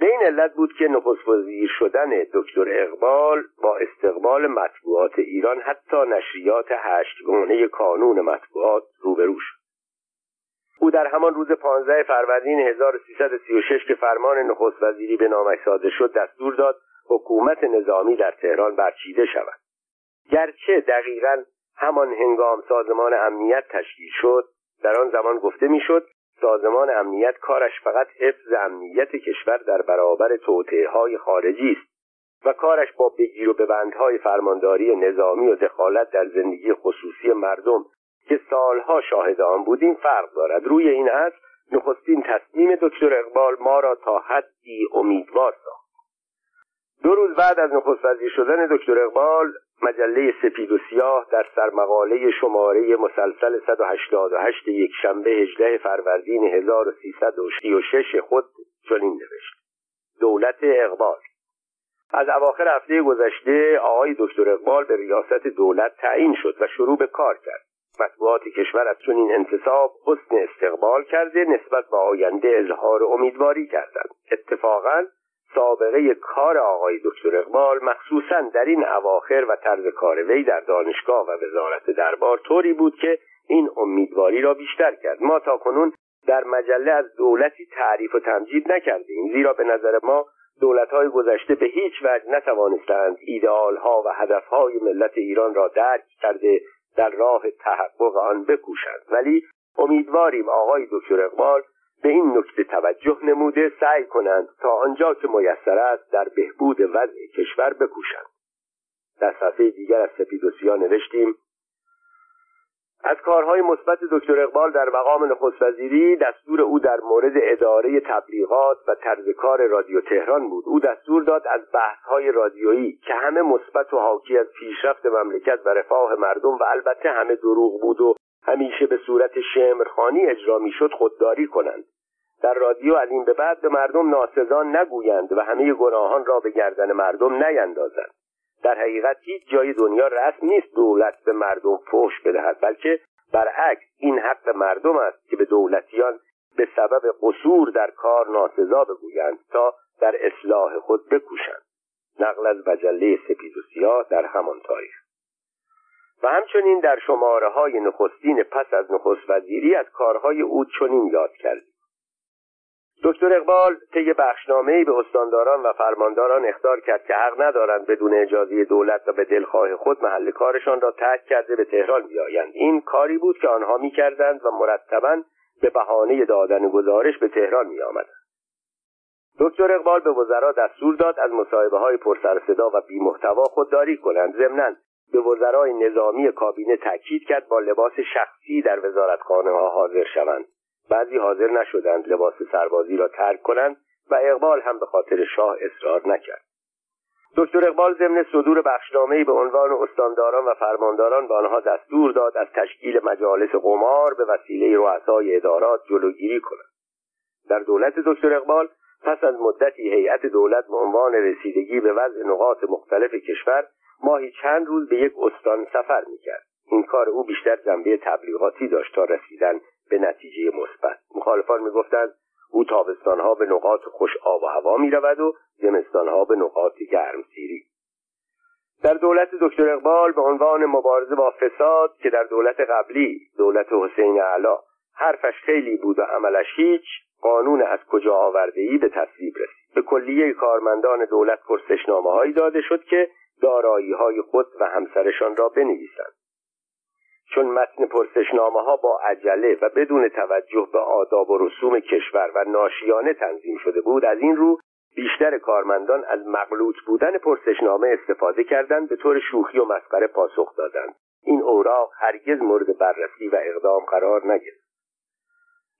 A: به این علت بود که نخست وزیر شدن دکتر اقبال با استقبال مطبوعات ایران حتی نشریات هشتگانه کانون مطبوعات روبرو شد. او در همان روز 15 فروردین 1336 که فرمان نخست وزیری به نامش صادر شد دستور داد حکومت نظامی در تهران برچیده شود. گرچه دقیقا همان هنگام سازمان امنیت تشکیل شد در آن زمان گفته می‌شد سازمان امنیت کارش فقط حفظ امنیت کشور در برابر توطئه های خارجی است و کارش با بگیر و ببندهای فرمانداری نظامی و دخالت در زندگی خصوصی مردم که سالها شاهد آن بودیم فرق دارد. روی این اصل نخستین تصمیم دکتر اقبال ما را تا حدی امیدوار ساخت. دو روز بعد از نخست وزیر شدن دکتر اقبال مجله سپید و سیاه در سرمقاله شماره مسلسل 188 یک شنبه 18 فروردین 1336 خود چنین نوشت. دولت اقبال. از اواخر هفته گذشته آقای دکتر اقبال به ریاست دولت تعیین شد و شروع به کار کرد. مطبوعات کشور از چنین انتصاب حسن استقبال کرده نسبت به آینده اظهار امیدواری کردند. اتفاقا سابقه کار آقای دکتر اقبال مخصوصا در این اواخر و طرز کار وی در دانشگاه و وزارت دربار طوری بود که این امیدواری را بیشتر کرد. ما تا کنون در مجله از دولتی تعریف و تمجید نکردیم زیرا به نظر ما دولتهای گذشته به هیچ وجه نتوانستند ایدئالها و هدفهای ملت ایران را درک کرده در راه تحقق آن بکوشند. ولی امیدواریم آقای دکتر اقبال به این نکته توجه نموده سعی کنند تا آنجا که میسر است در بهبود وضع کشور بکوشند. در صفحه دیگر از سپید و سیاه نوشتیم از کارهای مثبت دکتر اقبال در مقام نخست وزیری دستور او در مورد اداره تبلیغات و طرز کار رادیو تهران بود. او دستور داد از بحثهای رادیویی که همه مثبت و حاکی از پیشرفت مملکت و رفاه مردم و البته همه دروغ بود و همیشه به صورت شمرخانی اجرا می‌شد خودداری کنند. در رادیو از این به بعد به مردم ناسزان نگویند و همه گناهان را به گردن مردم نیندازند. در حقیقت هیچ جای دنیا رسم نیست دولت به مردم فوش بدهد بلکه برعکس این حق مردم است که به دولتیان به سبب قصور در کار ناسزا بگویند تا در اصلاح خود بکوشند. نقل از مجله سپید و سیاه در همان تاریخ. و همچنین در شماره های نخستین پس از نخست وزیری از کارهای او چنین یاد کردیم. دکتر اقبال طی بخشنامه‌ای به استانداران و فرمانداران اخطار کرد که حق ندارند بدون اجازه دولت و به دلخواه خود محل کارشان را ترک کرده به تهران بیایند. این کاری بود که آنها می‌کردند و مرتبا به بهانه دادن گزارش به تهران میآمدند. دکتر اقبال به وزرا دستور داد از مصاحبه های پرسر صدا و بیمحتوا خودداری کنند. ضمنا به وزرای نظامی کابینه تاکید کرد با لباس شخصی در وزارتخانه ها حاضر شوند. بعضی حاضر نشدند لباس سربازی را ترک کنند و اقبال هم به خاطر شاه اصرار نکرد. دکتر اقبال ضمن صدور بخشنامه‌ای به عنوان استانداران و فرمانداران به آنها دستور داد از تشکیل مجالس قمار به وسیله رؤسای ادارات جلوگیری کنند. در دولت دکتر اقبال پس از مدتی هیئت دولت به عنوان رسیدگی به وضع نقاط مختلف کشور ماهی چند روز به یک استان سفر می‌کرد. این کار او بیشتر جنبه تبلیغاتی داشت تا رسیدن به نتیجه مثبت. مخالفان می‌گفتند او تابستانها به نقاط خوش آب و هوا می رود و زمستانها به نقاط گرم سیری. در دولت دکتر اقبال به عنوان مبارزه با فساد که در دولت قبلی دولت حسین علا حرفش خیلی بود و عملش هیچ قانون از کجا آورده ای به تصویب رسید. به کلیه کارمندان دولت پرسشنامه هایی داده شد که دارایی های خود و همسرشان را بنویسند. چون متن پرسشنامه ها با عجله و بدون توجه به آداب و رسوم کشور و ناشیانه تنظیم شده بود از این رو بیشتر کارمندان از مغلوط بودن پرسشنامه استفاده کردند به طور شوخی و مسخره پاسخ دادند. این اوراق هرگز مورد بررسی و اقدام قرار نگرفت.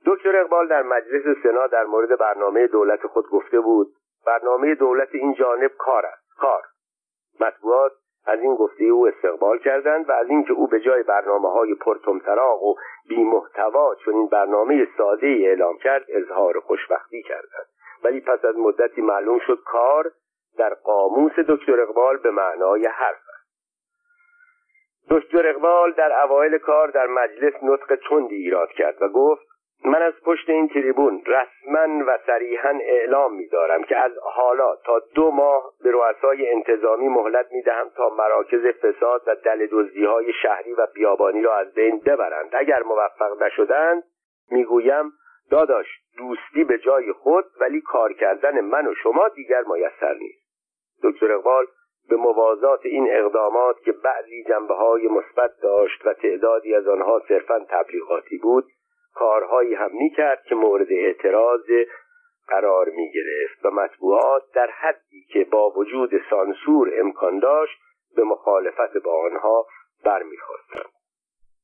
A: دکتر اقبال در مجلس سنا در مورد برنامه دولت خود گفته بود برنامه دولت این جانب کار است. کار. مطبوعات از این گفته او استقبال کردند و از اینکه او به جای برنامه های پرتمطراق و بیمحتوا این برنامه ساده ای اعلام کرد اظهار خوشبختی کردند. ولی پس از مدتی معلوم شد کار در قاموس دکتر اقبال به معنای حرف است. دکتر اقبال در اوایل کار در مجلس نطق تندی ایراد کرد و گفت من از پشت این تریبون رسما و صریحا اعلام می‌دارم که از حالا تا دو ماه به رؤسای انتظامی مهلت می‌دهم تا مراکز فساد و دل های شهری و بیابانی را از بین ببرند. اگر موفق نشدند می‌گویم داداش دوستی به جای خود ولی کار کردن من و شما دیگر میسر نیست. دکتر اقبال به موازات این اقدامات که بعضی جنبه های مثبت داشت و تعدادی از آنها صرفا تبلیغاتی بود کارهایی هم می‌کرد که مورد اعتراض قرار می گرفت و مطبوعات در حدی که با وجود سانسور امکان داشت به مخالفت با آنها برمیخواستند.